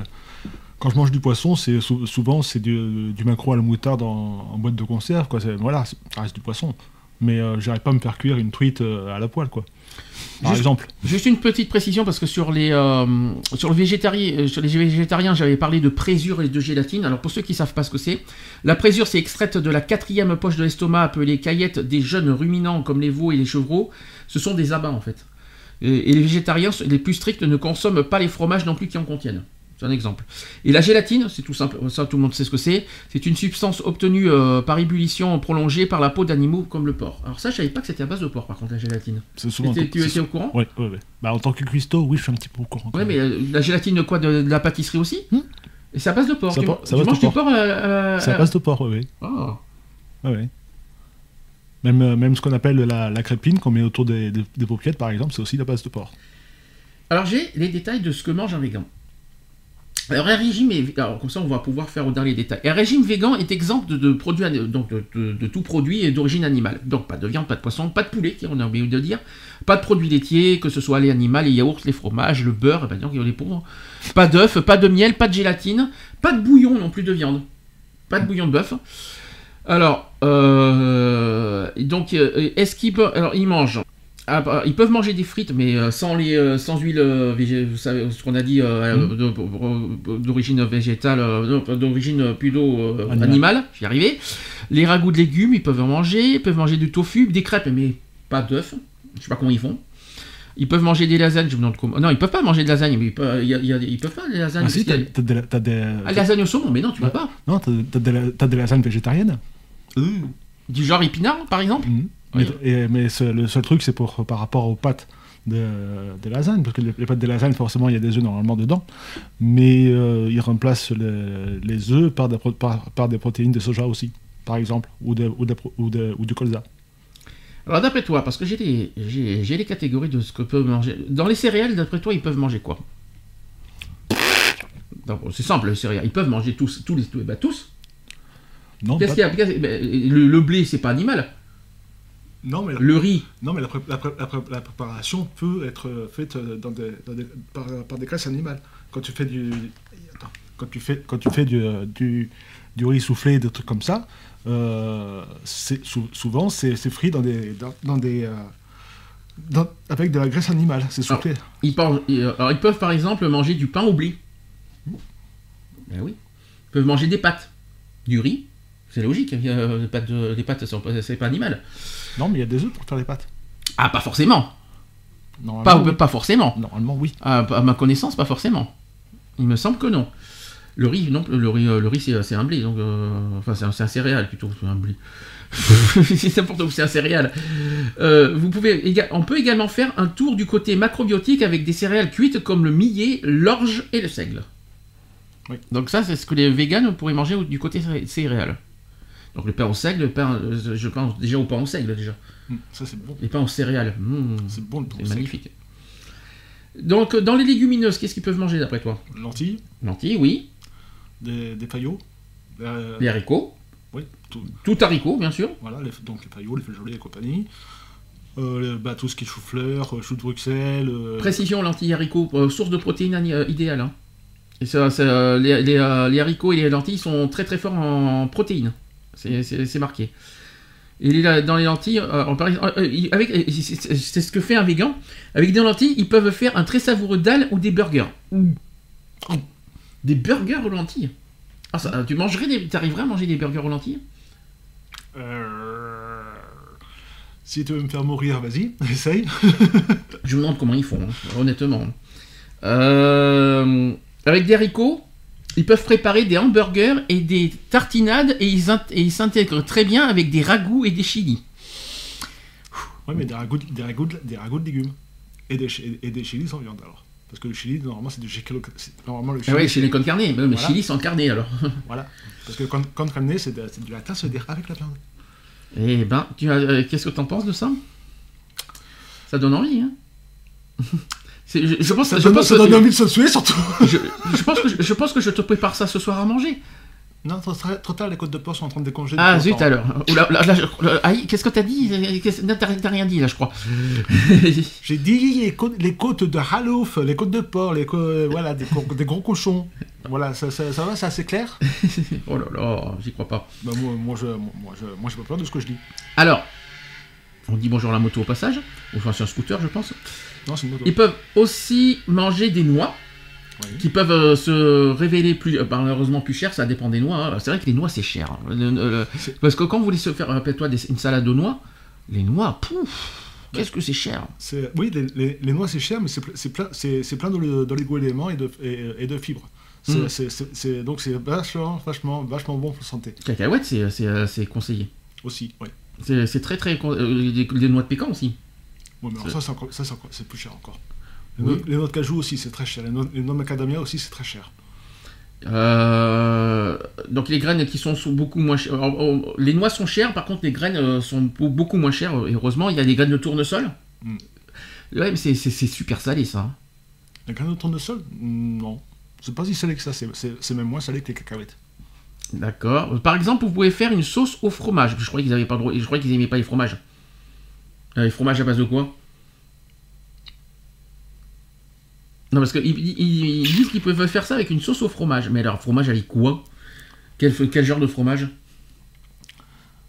Quand je mange du poisson, c'est sou- souvent c'est du, du maquereau à la moutarde en, en boîte de conserve, quoi. C'est- Voilà, c'est- ça reste du poisson. Mais euh, j'arrive pas à me faire cuire une truite euh, à la poêle, quoi. Par Juste- exemple. Juste une petite précision parce que sur les euh, sur le végétarien, sur les végétariens, j'avais parlé de présure et de gélatine. Alors pour ceux qui savent pas ce que c'est, la présure c'est extraite de la quatrième poche de l'estomac appelée caillette des jeunes ruminants comme les veaux et les chevreaux. Ce sont des abats en fait. Et, et les végétariens, les plus stricts, ne consomment pas les fromages non plus qui en contiennent. C'est un exemple. Et la gélatine, c'est tout simple, ça tout le monde sait ce que c'est. C'est une substance obtenue euh, par ébullition prolongée par la peau d'animaux comme le porc. Alors ça, je savais pas que c'était à base de porc par contre la gélatine. C'est souvent. Tu étais au courant Ouais, ouais, ouais. Bah, en tant que cuistot, oui, je suis un petit peu au courant. même. mais euh, la gélatine de quoi de, de la pâtisserie aussi Hmm. Et à base de porc. Ça tu ça tu manges du porc. euh, à base de porc, oui, oui. oh. Ouais. Même, euh, même ce qu'on appelle la, la crépine qu'on met autour des, des, des paupiètes, par exemple, c'est aussi la base de porc. Alors j'ai les détails de ce que mange un végan. Alors un régime, est- alors comme ça on va pouvoir faire dans les détails. Un régime végan est exempt de, produits, donc de, tout produit d'origine animale. Donc pas de viande, pas de poisson, pas de poulet, on a oublié de dire, pas de produits laitiers, que ce soit les animaux, les yaourts, les fromages, le beurre, eh ben les pauvres. Pas d'œufs, pas de miel, pas de gélatine, pas de bouillon non plus de viande, pas de bouillon de bœuf. Alors, euh, donc, euh, est-ce qu'ils peuvent, alors ils mangent ah, bah, ils peuvent manger des frites, mais euh, sans, les, euh, sans huile, euh, végé- vous savez ce qu'on a dit, euh, de- d'origine végétale, d'origine plutôt Animal. animale, j'y arrivais. Les ragoûts de légumes, ils peuvent en manger, ils peuvent manger du tofu, des crêpes, mais pas d'œufs, je sais pas comment ils font. Ils peuvent manger des lasagnes, je me demande comment. Non, ils peuvent pas manger de lasagne, mais ils peuvent, y a- il y a des- ils peuvent pas des lasagnes. Ah si, t'as des, Ah, lasagne au saumon, mais non, tu peux pas. non, t'as, des, t'as des lasagnes végétariennes. Du genre épinard, par exemple. Mhm. Mais, Oui. et- mais ce- le seul truc, c'est pour, par rapport aux pâtes de, des lasagnes, parce que les, les pâtes des lasagnes, forcément, il y a des œufs normalement dedans, mais euh, ils remplacent le- les œufs par des, pro- par, par des protéines de soja aussi, par exemple, ou, de, ou, de- ou, de- ou du colza. Alors d'après toi, parce que j'ai les, j'ai, j'ai les catégories de ce que peuvent manger. Dans les céréales, d'après toi, ils peuvent manger quoi? C'est simple, les céréales. Ils peuvent manger tous, tous les, tous, bah, tous. Non, Qu'est-ce pas- qu'il y a? Bah, le, le blé, c'est pas animal. Non, mais, la, Le riz, non, mais la, pré- la pré- la pré- la préparation peut être euh, faite euh, dans des, dans des- par, par des graisses animales. Quand tu fais du, attends, quand tu fais, quand tu fais du, euh, du, du riz soufflé, des trucs comme ça, euh, sou- souvent c'est, c'est frit dans des, dans, dans des, euh, dans- avec de la graisse animale, c'est soufflé. ils, peuvent, ils- alors, ils peuvent par exemple manger du pain au blé. Ben oui. Ils peuvent manger des pâtes, du riz. C'est logique. a, Les pâtes, les pâtes, sont pas- c'est pas animal. Non, mais il y a des œufs pour faire les pâtes. Ah, pas forcément. Pas, oui. pas forcément. Normalement, oui. À, à ma connaissance, pas forcément. Il me semble que non. Le riz, non, le riz, euh, le riz c'est, un blé, donc euh, enfin c'est un, un céréal plutôt, c'est un blé. c'est n'importe où, c'est un céréal. Euh, vous pouvez, on peut également faire un tour du côté macrobiotique avec des céréales cuites comme le millet, l'orge et le seigle. Oui. Donc ça, c'est ce que les véganes pourraient manger du côté céré- céréales. Donc le pain au seigle, le pain, euh, je pense déjà au pain au seigle déjà. Hum, Ça, c'est bon. Les pains aux céréales, mmh, C'est bon le c'est pain seigle. magnifique. Donc dans les légumineuses, qu'est-ce qu'ils peuvent manger d'après toi? Lentilles, Lentilles, oui. des, des faillots. euh, Les haricots. Oui, tout, Tout haricot, bien sûr. Voilà, les, donc les faillots, les féjolis et compagnie. Euh, bah, tout ce qui est chou-fleur, euh, chou de Bruxelles. euh, Précision, lentilles, haricots, euh, source de protéines euh, idéale. hein. Et ça, ça, euh, les, les, euh, les haricots et les lentilles sont très très forts en protéines. C'est- marqué. Et les- dans les lentilles, euh, exemple, euh, il- avec, euh, c'est- ce que fait un végan. Avec des lentilles, ils peuvent faire un très savoureux dalle ou des burgers. Des burgers aux lentilles. Ah, ça, tu mangerais des, arriverais à manger des burgers aux lentilles? Euh, Si tu veux me faire mourir, vas-y, essaye. Je me demande comment ils font, hein, honnêtement. Euh, avec des haricots, ils peuvent préparer des hamburgers et des tartinades et ils, s'intègrent très bien avec des ragoûts et des chilis. Ouais, mais des ragoûts, de- des, ragoûts, de- des ragoûts de légumes. Et des, et des chilis sans viande alors. Parce que le chili, normalement, c'est du chili. c'est- Normalement, le Ah chili. ouais, chez les con carne, mais Voilà. chilis sans carnet alors. Voilà. Parce que quand, quand carne, c'est de, c'est de la tasse avec la viande. Eh ben, tu as, euh, qu'est-ce que t'en penses de ça? Ça donne envie, hein C'est- je, je pense, Ça je pense ça que- donne envie de se tuer surtout. je, je pense que je, je pense que je te prépare ça ce soir à manger. Non, trop, trop tard, les côtes de porc sont en train de décongeler. Ah zut alors. Là, aïe, qu'est-ce que t'as dit? T'as rien dit là, je crois. J'ai dit les côtes, les côtes de halouf, les côtes de porc, les co- voilà, des, gros cochons. Voilà, ça, ça, ça va, c'est assez clair? Oh là là, j'y crois pas. bah, Moi, moi, je, moi, je, moi, j'ai pas peur de ce que je dis. Alors, on dit bonjour à la moto au passage. Enfin, c'est un scooter, je pense. Non, c'est une moto. Ils peuvent aussi manger des noix Oui. qui peuvent euh, se révéler plus, euh, malheureusement plus cher, ça dépend des noix. hein. C'est vrai que les noix c'est cher. hein. Le- le- C'est- parce que quand vous voulez se faire, rappelle-toi, des- une salade de noix, les noix, pouf, qu'est-ce que c'est cher. C'est- Oui, les, les- les noix c'est cher, mais c'est ple- c'est plein, c'est, c'est plein d'oli- d'oligo-éléments et de, et, et de fibres. C'est, Mm. c'est- c'est- c'est- donc c'est vachement, vachement, vachement bon pour la santé Cacahuètes, c'est, c'est, euh, c'est conseillé. aussi. Ouais. C'est, très très. euh, des noix de pécan aussi. Ouais, mais alors ça, c'est, encore- ça c'est, encore- c'est plus cher encore. Les, Oui. noix, les noix de cajou aussi, c'est très cher. Les noix, les noix de macadamia aussi, c'est très cher. Euh, donc les graines qui sont, sont beaucoup moins chères. euh, euh, Les noix sont chères, par contre les graines euh, sont beau- beaucoup moins chères. Et heureusement, il y a des graines de tournesol. Mm. Ouais, mais c'est, super salé ça. hein. Les graines de tournesol? Non. C'est pas si salé que ça, c'est même moins salé que les cacahuètes. D'accord. Par exemple, vous pouvez faire une sauce au fromage. Je croyais qu'ils avaient pas le droit. Je croyais qu'ils aimaient pas les fromages. Euh, les fromages à base de quoi? Non, parce qu'ils ils, ils- ils disent qu'ils peuvent faire ça avec une sauce au fromage. Mais alors, fromage avec quoi? Quel, quel genre de fromage?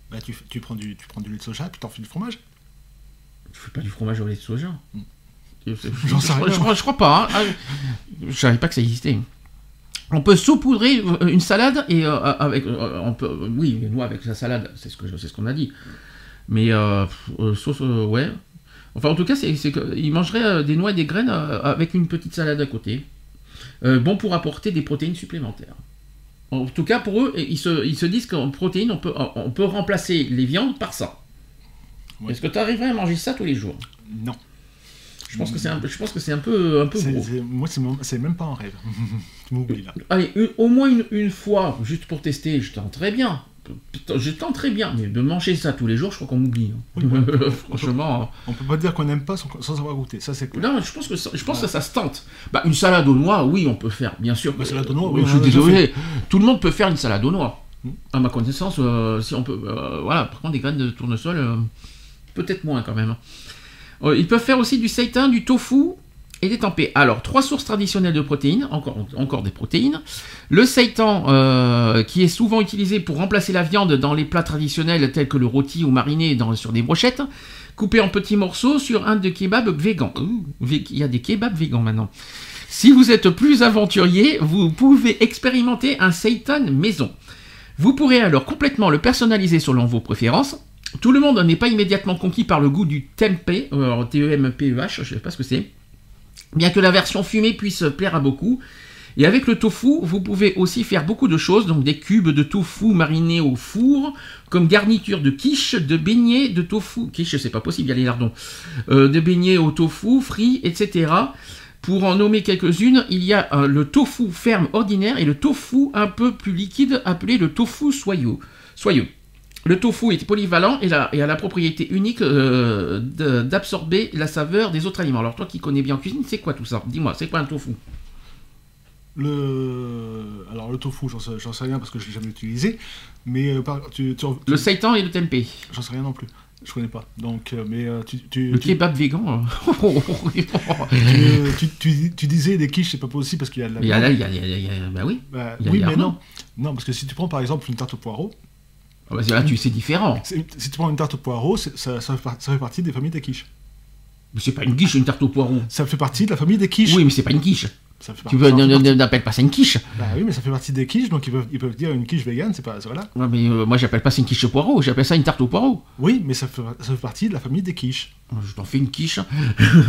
Bah, tu, tu, prends du, tu prends du lait de soja, puis t'en fais du fromage. Je fais pas du fromage au lait de soja? Mm. Je, je- J'en sais rien. je crois- je crois pas. hein. Ah, Je savais pas que ça existait. On peut saupoudrer euh, une salade et euh, avec, euh, on peut, euh, oui, les noix avec la salade, c'est ce que c'est ce qu'on a dit. Mais sauce, ouais. Enfin, en tout cas, c'est, mangeraient euh, des noix et des graines avec une petite salade à côté. Bon pour apporter des protéines supplémentaires. En tout cas, pour eux, ils se, ils se disent qu'en protéines, on peut, on peut remplacer les viandes par ça. Ouais. Est-ce que tu arriverais à manger ça tous les jours? Non. Je pense que c'est un, je pense que c'est un peu, un peu gros. moi, c'est, même- pas un rêve. tu m'oublies là. Allez, une- au moins une, une fois, juste pour tester, je tente très bien. Je tente très bien, mais de manger ça tous les jours, je crois qu'on m'oublie. hein. Oui, ouais. Franchement. On peut pas dire qu'on n'aime pas sans, sans avoir goûté. Ça, c'est euh. Non, je pense que ça, je pense que ça se tente. Bah, une salade aux noix, oui, on peut faire, bien sûr. Bah, salade aux noix, Euh, oui, je suis désolé. Tout le monde peut faire une salade aux noix. Mm. À ma connaissance, euh, si on peut. euh, voilà, par contre, des graines de tournesol, euh, peut-être moins quand même. Euh, ils peuvent faire aussi du seitan, du tofu et des tempeh. Alors, trois sources traditionnelles de protéines, encore, des protéines. Le seitan, euh, qui est souvent utilisé pour remplacer la viande dans les plats traditionnels tels que le rôti ou mariné sur des brochettes, coupé en petits morceaux sur un de kebab vé- Il y a des kebabs végans maintenant. Si vous êtes plus aventurier, vous pouvez expérimenter un seitan maison. Vous pourrez alors complètement le personnaliser selon vos préférences. Tout le monde n'est pas immédiatement conquis par le goût du tempeh, T-E-M-P-E-H, je ne sais pas ce que c'est. Bien que la version fumée puisse plaire à beaucoup. Et avec le tofu, vous pouvez aussi faire beaucoup de choses, donc des cubes de tofu marinés au four, comme garniture de quiche, de beignets de tofu, quiche c'est pas possible, il y a les lardons, Euh, de beignets au tofu, frits, etc. Pour en nommer quelques-unes, il y a euh, le tofu ferme ordinaire et le tofu un peu plus liquide appelé le tofu soyeux. soyeux. Le tofu est polyvalent et, la- et a la propriété unique euh, d'absorber la saveur des autres aliments. Alors toi qui connais bien en cuisine, c'est quoi tout ça? Dis-moi, c'est quoi un tofu? Le... Alors, le tofu, j'en sais, rien parce que je l'ai jamais utilisé. Mais euh, par- tu, tu- Le seitan et le tempeh. j'en sais rien non plus. Je connais pas. Donc, euh, mais euh, tu, tu, Le tu, kebab végan. tu, disais des quiches, c'est pas possible parce qu'il y a de la il y a là, viande. il y a, il y a- il y a- bah oui. Bah, oui, mais non. Non, parce que si tu prends par exemple une tarte au poireau, Ah bah, là, tu c'est différent. si tu prends une tarte au poireau, ça, ça, ça fait partie des familles des quiches. Mais c'est pas une quiche, une tarte au poireau. Ça fait partie de la famille des quiches. Oui, mais c'est pas une quiche. Ça fait Tu veux, n'appelle pas ça une quiche. Bah oui, mais ça fait partie des quiches, donc ils peuvent, ils peuvent dire une quiche végane, c'est pas. Voilà. Ouais, mais euh, moi, j'appelle pas ça une quiche au poireau, j'appelle ça une tarte au poireau. Oui, mais ça fait, ça fait partie de la famille des quiches. Je t'en fais une quiche.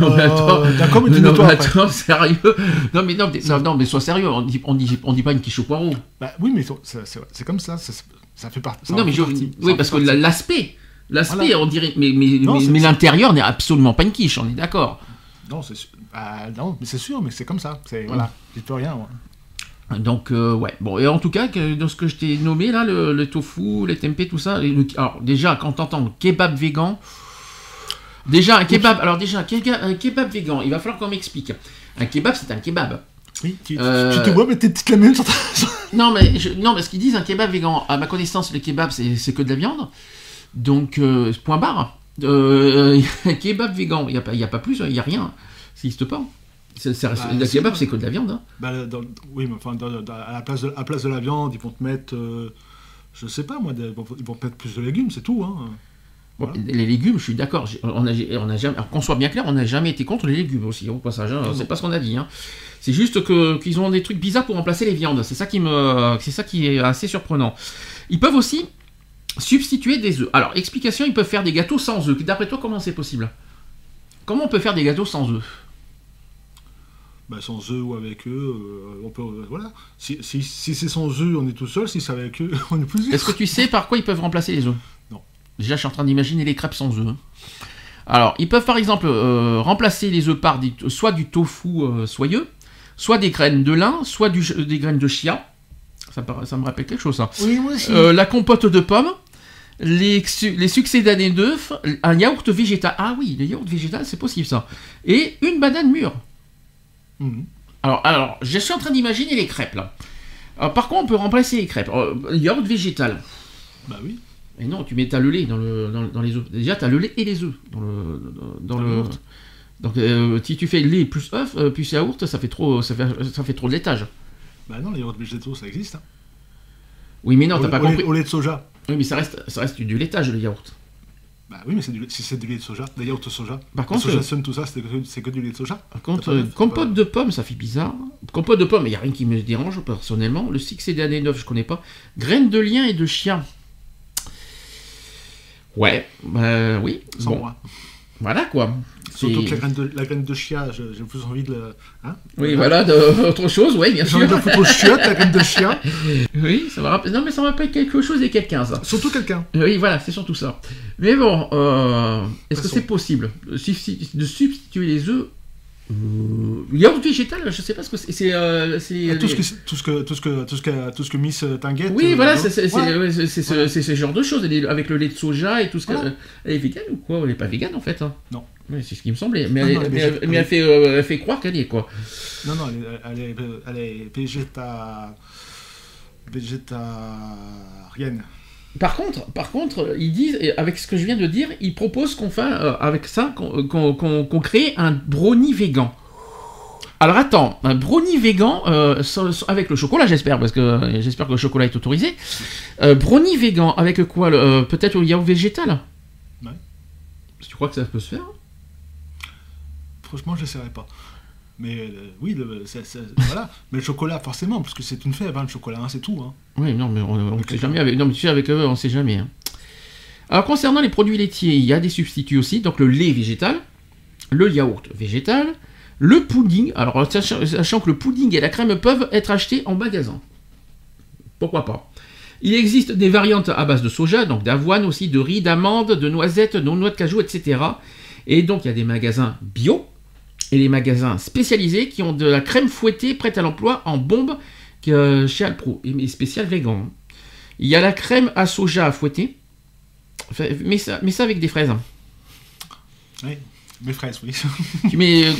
Euh, D'accord, mais non, dis-le-toi mais attends, sérieux. Non, mais non, non, non, mais sois sérieux. On dit, on dit, on dit pas une quiche au poireau. Bah oui, mais c'est comme ça, ça, fait par- ça non, mais je, partie, oui, parce que partie. la- l'aspect, l'aspect, Voilà. on dirait, mais, mais, Non, mais, c'est- mais c'est- l'intérieur n'est absolument pas une quiche, on est d'accord. Non, c'est sûr. Bah, non, mais c'est sûr, mais c'est comme ça. C'est voilà, j'y peux rien. Moi. Donc, euh, ouais. Bon, et en tout cas, que- dans ce que je t'ai nommé, là, le, le tofu, les tempeh, tout ça. le- alors, déjà, quand t'entends kebab vegan. Déjà, un kebab. Alors, déjà, un kebab, un kebab vegan, il va falloir qu'on m'explique. Un kebab, c'est un kebab. Oui, tu, Euh, tu te vois, mais t'es petite la même sur ta- Non, mais, je- non, mais ce qu'ils disent, un kebab vegan, à ma connaissance, le kebab, c'est c'est que de la viande. Donc, euh, point barre. Euh, un kebab vegan, il n'y a, pas- il y a pas plus, il n'y a rien. Ça n'existe pas. Bah, le kebab, c'est que de la viande. hein. Bah, dans- oui, mais enfin, dans- dans- à, la place de, à la place de la viande, ils vont te mettre, euh, je sais pas moi, des- ils vont, ils vont te mettre plus de légumes, c'est tout. Hein. Bon, Voilà. Les légumes, je suis d'accord. On a, on a jamais, qu'on soit bien clair, on n'a jamais été contre les légumes aussi, au passage. hein, c'est pas ce qu'on a dit. hein. C'est juste que qu'ils ont des trucs bizarres pour remplacer les viandes. C'est ça qui me, c'est ça qui est assez surprenant. Ils peuvent aussi substituer des œufs. Alors, explication, ils peuvent faire des gâteaux sans œufs. D'après toi, comment c'est possible? Comment on peut faire des gâteaux sans œufs? Bah, sans eux ou avec eux, euh, on peut, euh, voilà. Si, si, si c'est sans eux, on est tout seul. Si c'est avec eux, on est plusieurs. Est-ce que tu sais par quoi ils peuvent remplacer les œufs? Non. Déjà, je suis en train d'imaginer les crêpes sans œufs. hein. Alors, ils peuvent par exemple euh, remplacer les œufs par des- soit du tofu euh, soyeux, soit des graines de lin, soit du- des graines de chia. Ça, me paraît- ça me rappelle quelque chose, ça. Oui, moi aussi. Euh, la compote de pommes, les, su- les succédanés d'œufs, un yaourt végétal. Ah oui, le yaourt végétal, c'est possible ça. Et une banane mûre. Mhm. Alors, alors, je suis en train d'imaginer les crêpes là. Alors, par contre, on peut remplacer les crêpes? Yaourt végétal. Bah oui. Et non, tu mets t'as le lait dans, le, dans, dans les œufs. Déjà, tu as le lait et les œufs dans le dans, Dans le le. yaourt. Donc, euh, si tu fais lait plus œuf euh, plus yaourt, ça fait trop ça fait, ça fait trop de laitage. Bah non, les yaourts végétaux, ça existe. Hein. Oui, mais non, t'as pas au lait- compris. au lait de soja. Oui, mais ça reste ça reste du laitage le yaourt. Bah oui, mais c'est du, si c'est du lait de soja, des yaourts de soja. Par Le contre, soja euh, sun, tout ça, c'est que, du lait de soja. Par contre, T'as euh, t'as compote pas- de pommes, ça fait bizarre. Compote de pommes, il n'y a rien qui me dérange personnellement. Le succès d'année 9, je connais pas. Graines de lien et de chien. Ouais, bah oui. Sans bon, moi. voilà quoi. Surtout que la graine de, la graine de chia, j'ai plus envie de. Hein Oui, voilà, de- autre chose, oui, bien J'ai sûr. envie de la chiotte, la graine de chia. Oui, ça me rappelle. Non, mais ça me rappelle quelque chose et quelqu'un, ça. Surtout quelqu'un. Oui, voilà, c'est surtout ça. Mais bon, euh, est-ce que c'est possible de substituer les œufs euh, Yaourt végétal, je sais pas ce que c'est. C'est. euh, c'est- Ah, Tout ce que tout ce que tout ce que tout ce que tout ce que Miss Tinguette. Oui, euh, voilà, c'est c'est- c'est- Ouais. c'est- c'est ce- c'est genre de choses, avec le lait de soja et tout ce que. Elle est végane ou quoi? Elle est pas végane en fait. hein. Non. Oui, c'est ce qui me semblait. Mais, Non, elle, non, est- elle est mais, elle- végé- mais elle fait, euh, elle fait croire qu'elle y est quoi. Non non, elle est elle est, elle est végéta végétarienne. Par contre, par contre, ils disent, avec ce que je viens de dire, ils proposent qu'on fasse, euh, avec ça, qu'on crée un brownie vegan. Alors attends, un brownie vegan euh, avec le chocolat, j'espère, parce que euh, j'espère que le chocolat est autorisé. Euh, brownie vegan avec quoi Peut-être le yaourt végétal? Ouais. Tu crois que ça peut se faire? Franchement, j'essaierai pas. Mais euh, oui, le- voilà. Mais le chocolat, forcément, parce que c'est une fève, hein, le chocolat, hein, c'est tout. Hein. Oui, non, mais on ne Avec sait jamais. Avec, non, mais tu sais, avec eux, on sait jamais. hein. Alors, concernant les produits laitiers, il y a des substituts aussi. Donc, le lait végétal, le yaourt végétal, le pudding. Alors, sachant, sachant que le pudding et la crème peuvent être achetés en magasin. Pourquoi pas? Il existe des variantes à base de soja, donc d'avoine aussi, de riz, d'amandes, de noisettes, de noix de cajou, etc. Et donc, il y a des magasins bio et les magasins spécialisés qui ont de la crème fouettée prête à l'emploi en bombe que chez Alpro, et mais spécial vegan. Il y a la crème à soja à fouetter. Mets, ça, mets ça avec des fraises. Oui. Mes fraises, oui. tu mets. euh,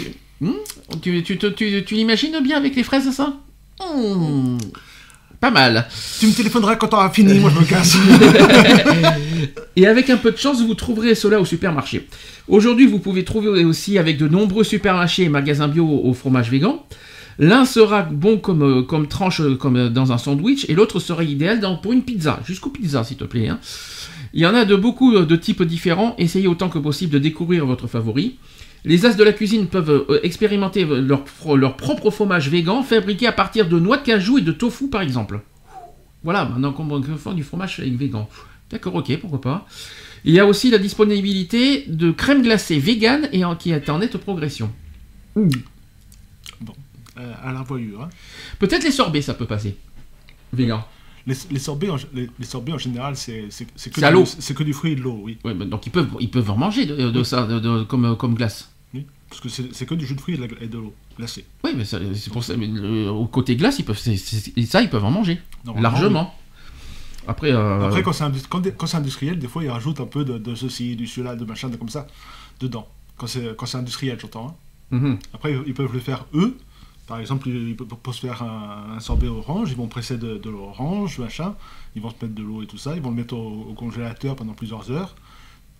hmm, tu, tu, tu, tu- tu l'imagines bien avec les fraises, ça? Hmm, Pas mal. tu me téléphoneras quand t'auras fini, moi je me casse. Et avec un peu de chance, vous trouverez cela au supermarché. Aujourd'hui, vous pouvez trouver aussi avec de nombreux supermarchés et magasins bio au fromage vegan. L'un sera bon comme, euh, comme tranche, euh, comme euh, dans un sandwich, et l'autre sera idéal dans- pour une pizza. Jusqu'aux pizzas, s'il te plaît. hein. Il y en a de beaucoup de types différents. Essayez autant que possible de découvrir votre favori. Les as de la cuisine peuvent euh, expérimenter leur, leur propre fromage vegan fabriqué à partir de noix de cajou et de tofu, par exemple. Voilà, maintenant qu'on fait du fromage avec vegan. D'accord, ok, pourquoi pas. Il y a aussi la disponibilité de crème glacée vegan et en, qui est en nette progression. Euh, à la voyure. Hein. Peut-être les sorbets, ça peut passer. Vegan. Les, les sorbets, en, les, les sorbets en général, c'est que, du- que du fruit et de l'eau, oui. Ouais, bah, donc ils peuvent, ils peuvent en manger de, de ça, de- de- comme, comme glace. Parce que c'est que du jus de fruits et de, l'eau glacée. Oui, mais c'est pour ça. mais le- au côté glace, ils peuvent, ça, ils peuvent en manger largement. Après, euh, Après, quand c'est industriel, des fois, ils rajoutent un peu de, de ceci, du cela, de machin, de comme ça, dedans. Quand c'est industriel, j'entends. hein. mhm. Après, ils peuvent le faire eux. Par exemple, ils peuvent pour se faire un, un sorbet orange, ils vont presser de, de l'orange, machin. Ils vont se mettre de l'eau et tout ça. Ils vont le mettre au, au congélateur pendant plusieurs heures.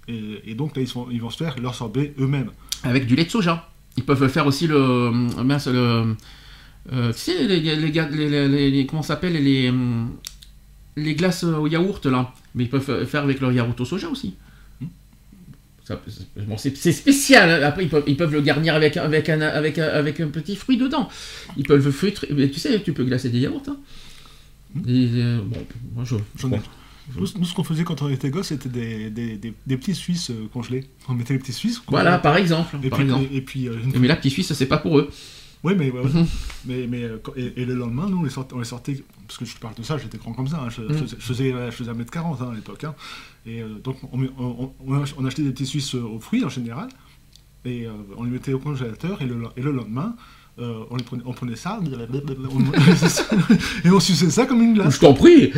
Et, et donc là, ils, sont- ils vont se faire leur sorbet eux-mêmes. Avec du lait de soja. Ils peuvent faire aussi le. euh, Mince, le. euh, tu sais, les, les, comment ça s'appelle les, les glaces au yaourt là. Mais ils peuvent faire avec leur yaourt au soja aussi. Hmm. Bon, c'est spécial. Après, ils peuvent, ils peuvent le garnir avec, un- avec, un, avec, avec un petit fruit dedans. Ils peuvent le feutre. Tu sais, tu peux glacer des yaourts. hein. Et, euh, bon, moi je. Ai- Nous, nous, ce qu'on faisait quand on était gosse, c'était des, des, des- des petits Suisses euh, congelés. On mettait les petits Suisses. Voilà, par exemple. Et par puis, exemple. et, et puis euh, une Mais là, petit suisse, c'est pas pour eux. Oui, mais, ouais, ouais. Mhm. mais, mais euh, et, et le lendemain, nous, on les sortait, on les sortait parce que je te parle de ça, j'étais grand comme ça, hein, je, Mhm. je faisais, je faisais, je faisais 1m40 hein, à l'époque. hein. et euh, donc, on, on, achetait des petits Suisses euh, aux fruits en général, et euh, on les mettait au congélateur, et le, et le lendemain, euh, on, prenait, on prenait ça, on- et on suçait ça comme une glace. Je t'en prie.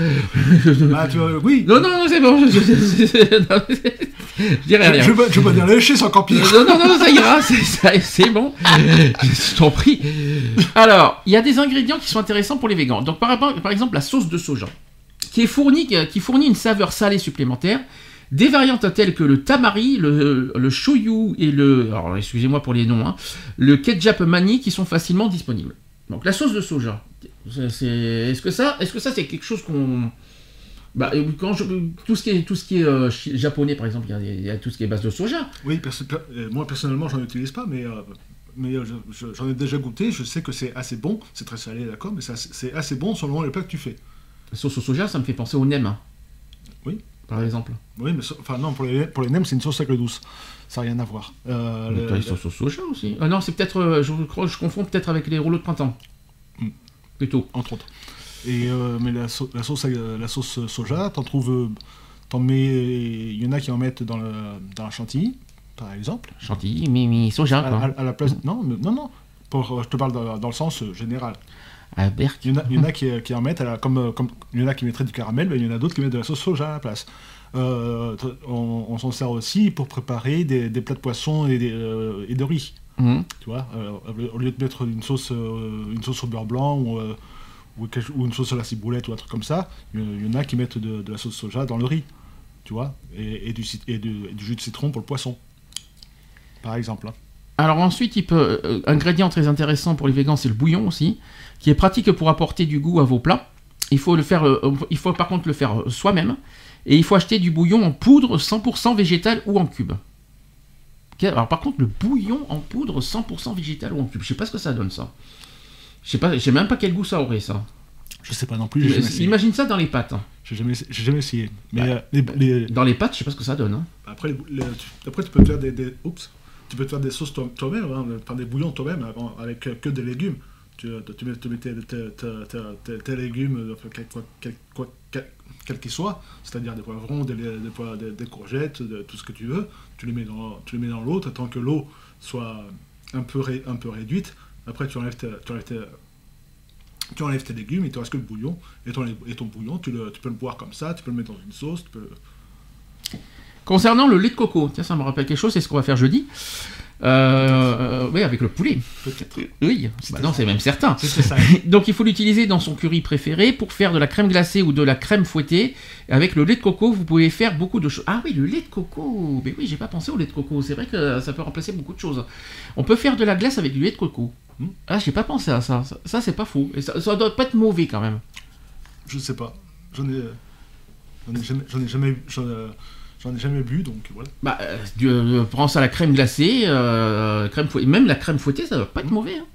Ah, tu vois, oui, Non, non, non, c'est bon. Je, je- dirais rien. je, veux pas- pas dire lécher, c'est encore pire. Non, non, non, ça ira, c'est bon. Je t'en prie. Alors, il y a des ingrédients qui sont intéressants pour les végans. Donc, par, rapport- par exemple, la sauce de soja, qui, est fournie, qui fournit une saveur salée supplémentaire. Des variantes telles que le tamari, le, le shoyu et le. Alors, excusez-moi pour les noms, hein, le ketchup mani qui sont facilement disponibles. Donc, la sauce de soja. c'est- Est-ce que ça, est-ce que ça c'est quelque chose qu'on. Bah, euh, quand je- tout ce qui est, tout ce qui est euh, japonais, par exemple, il y a- il y, a tout ce qui est base de soja. Oui, perso- per- euh, moi personnellement, j'en utilise pas, mais, euh, mais euh, je- je- j'en ai déjà goûté. Je sais que c'est assez bon. C'est très salé, d'accord, mais c'est assez, c'est assez bon selon les plats que tu fais. La sauce au soja, ça me fait penser au nem. Oui. Par exemple. Oui, mais enfin non, pour les, pour les nems, c'est une sauce agridouce. Ça n'a rien à voir. Euh, Mais le- t'as les le- sauces au soja aussi. Ah non, c'est peut-être, euh, je crois, je confonds peut-être avec les rouleaux de printemps. Hmm. Plutôt. entre autres. Et euh, mais la, sau- la sauce, euh, la sauce soja, t'en trouves, euh, t'en mets, il y en a qui en mettent dans, le, dans la chantilly, par exemple. Chantilly, mais, mais soja, À, quoi. à- à la place, non, mais- non, non. Pour, euh, je te parle dans, dans le sens euh, général. À. Il y en a, il y en a qui, qui en mettent, à la- comme, euh, comme il y en a qui mettraient du caramel, mais il y en a d'autres qui mettent de la sauce soja à la place. Euh, on on s'en sert aussi pour préparer des, des plats de poisson et, des, euh, et de riz. Mhm. Tu vois, euh, au lieu de mettre une sauce, une sauce au beurre blanc ou, ou, quelque- ou une sauce à la ciboulette ou un truc comme ça, il y- en a qui mettent de, de la sauce soja dans le riz, tu vois, et, et du, cit- et, du, et du jus de citron pour le poisson, par exemple. hein. Alors ensuite, il peut, ingrédient très intéressant pour les végans, c'est le bouillon aussi, qui est pratique pour apporter du goût à vos plats. Il faut le faire, euh, il faut par contre le faire euh, soi-même, et il faut acheter du bouillon en poudre 100% végétal ou en cube. Alors par contre, le bouillon en poudre 100% végétal ou en cube, je sais pas ce que ça donne ça. Je sais pas, je sais même pas quel goût ça aurait ça. Je sais pas non plus, essayé. Imagine ça dans les pâtes. hein. J'ai jamais, j'ai jamais essayé. Mais Bah, euh, les- les- Dans les pâtes, je sais pas ce que ça donne. hein. après, les- les- tu, après, tu peux te faire des, des- oups, tu peux te faire des sauces toi- toi-même, hein, faire des bouillons toi-même avec euh, que des légumes. Tu, tu mets, tu tes, tes- tes- tes- légumes, euh, quels qu'ils soient, c'est-à-dire des poivrons, des, des, des- courgettes, tout ce que tu veux. Tu les mets dans, tu les l'eau, tant que l'eau soit un peu, ré- un peu réduite. Après, tu enlèves, tu enlèves tu enlèves tes légumes, il te reste que le bouillon. Et ton, et ton bouillon, tu, le- tu peux le boire comme ça, tu peux le mettre dans une sauce, tu peux... Concernant le lait de coco, tiens, ça me rappelle quelque chose, c'est ce qu'on va faire jeudi. Euh, euh, oui, avec le poulet. Peut-être. Oui, bah non, c'est même certain. Ça. Donc il faut l'utiliser dans son curry préféré pour faire de la crème glacée ou de la crème fouettée. Avec le lait de coco, vous pouvez faire beaucoup de choses. Ah oui, le lait de coco. Mais oui, j'ai pas pensé au lait de coco. C'est vrai que ça peut remplacer beaucoup de choses. On peut faire de la glace avec du lait de coco. Hmm. Ah, j'ai pas pensé à ça. Ça, ça, c'est pas faux. Et ça, ça doit pas être mauvais quand même. Je sais pas. J'en ai, j'en ai jamais, j'en ai jamais, j'en, euh, j'en ai jamais bu, donc voilà. Bah, euh, euh, prends ça à la crème glacée, euh, crème fouettée. Même la crème fouettée, ça doit pas être mauvais. hein.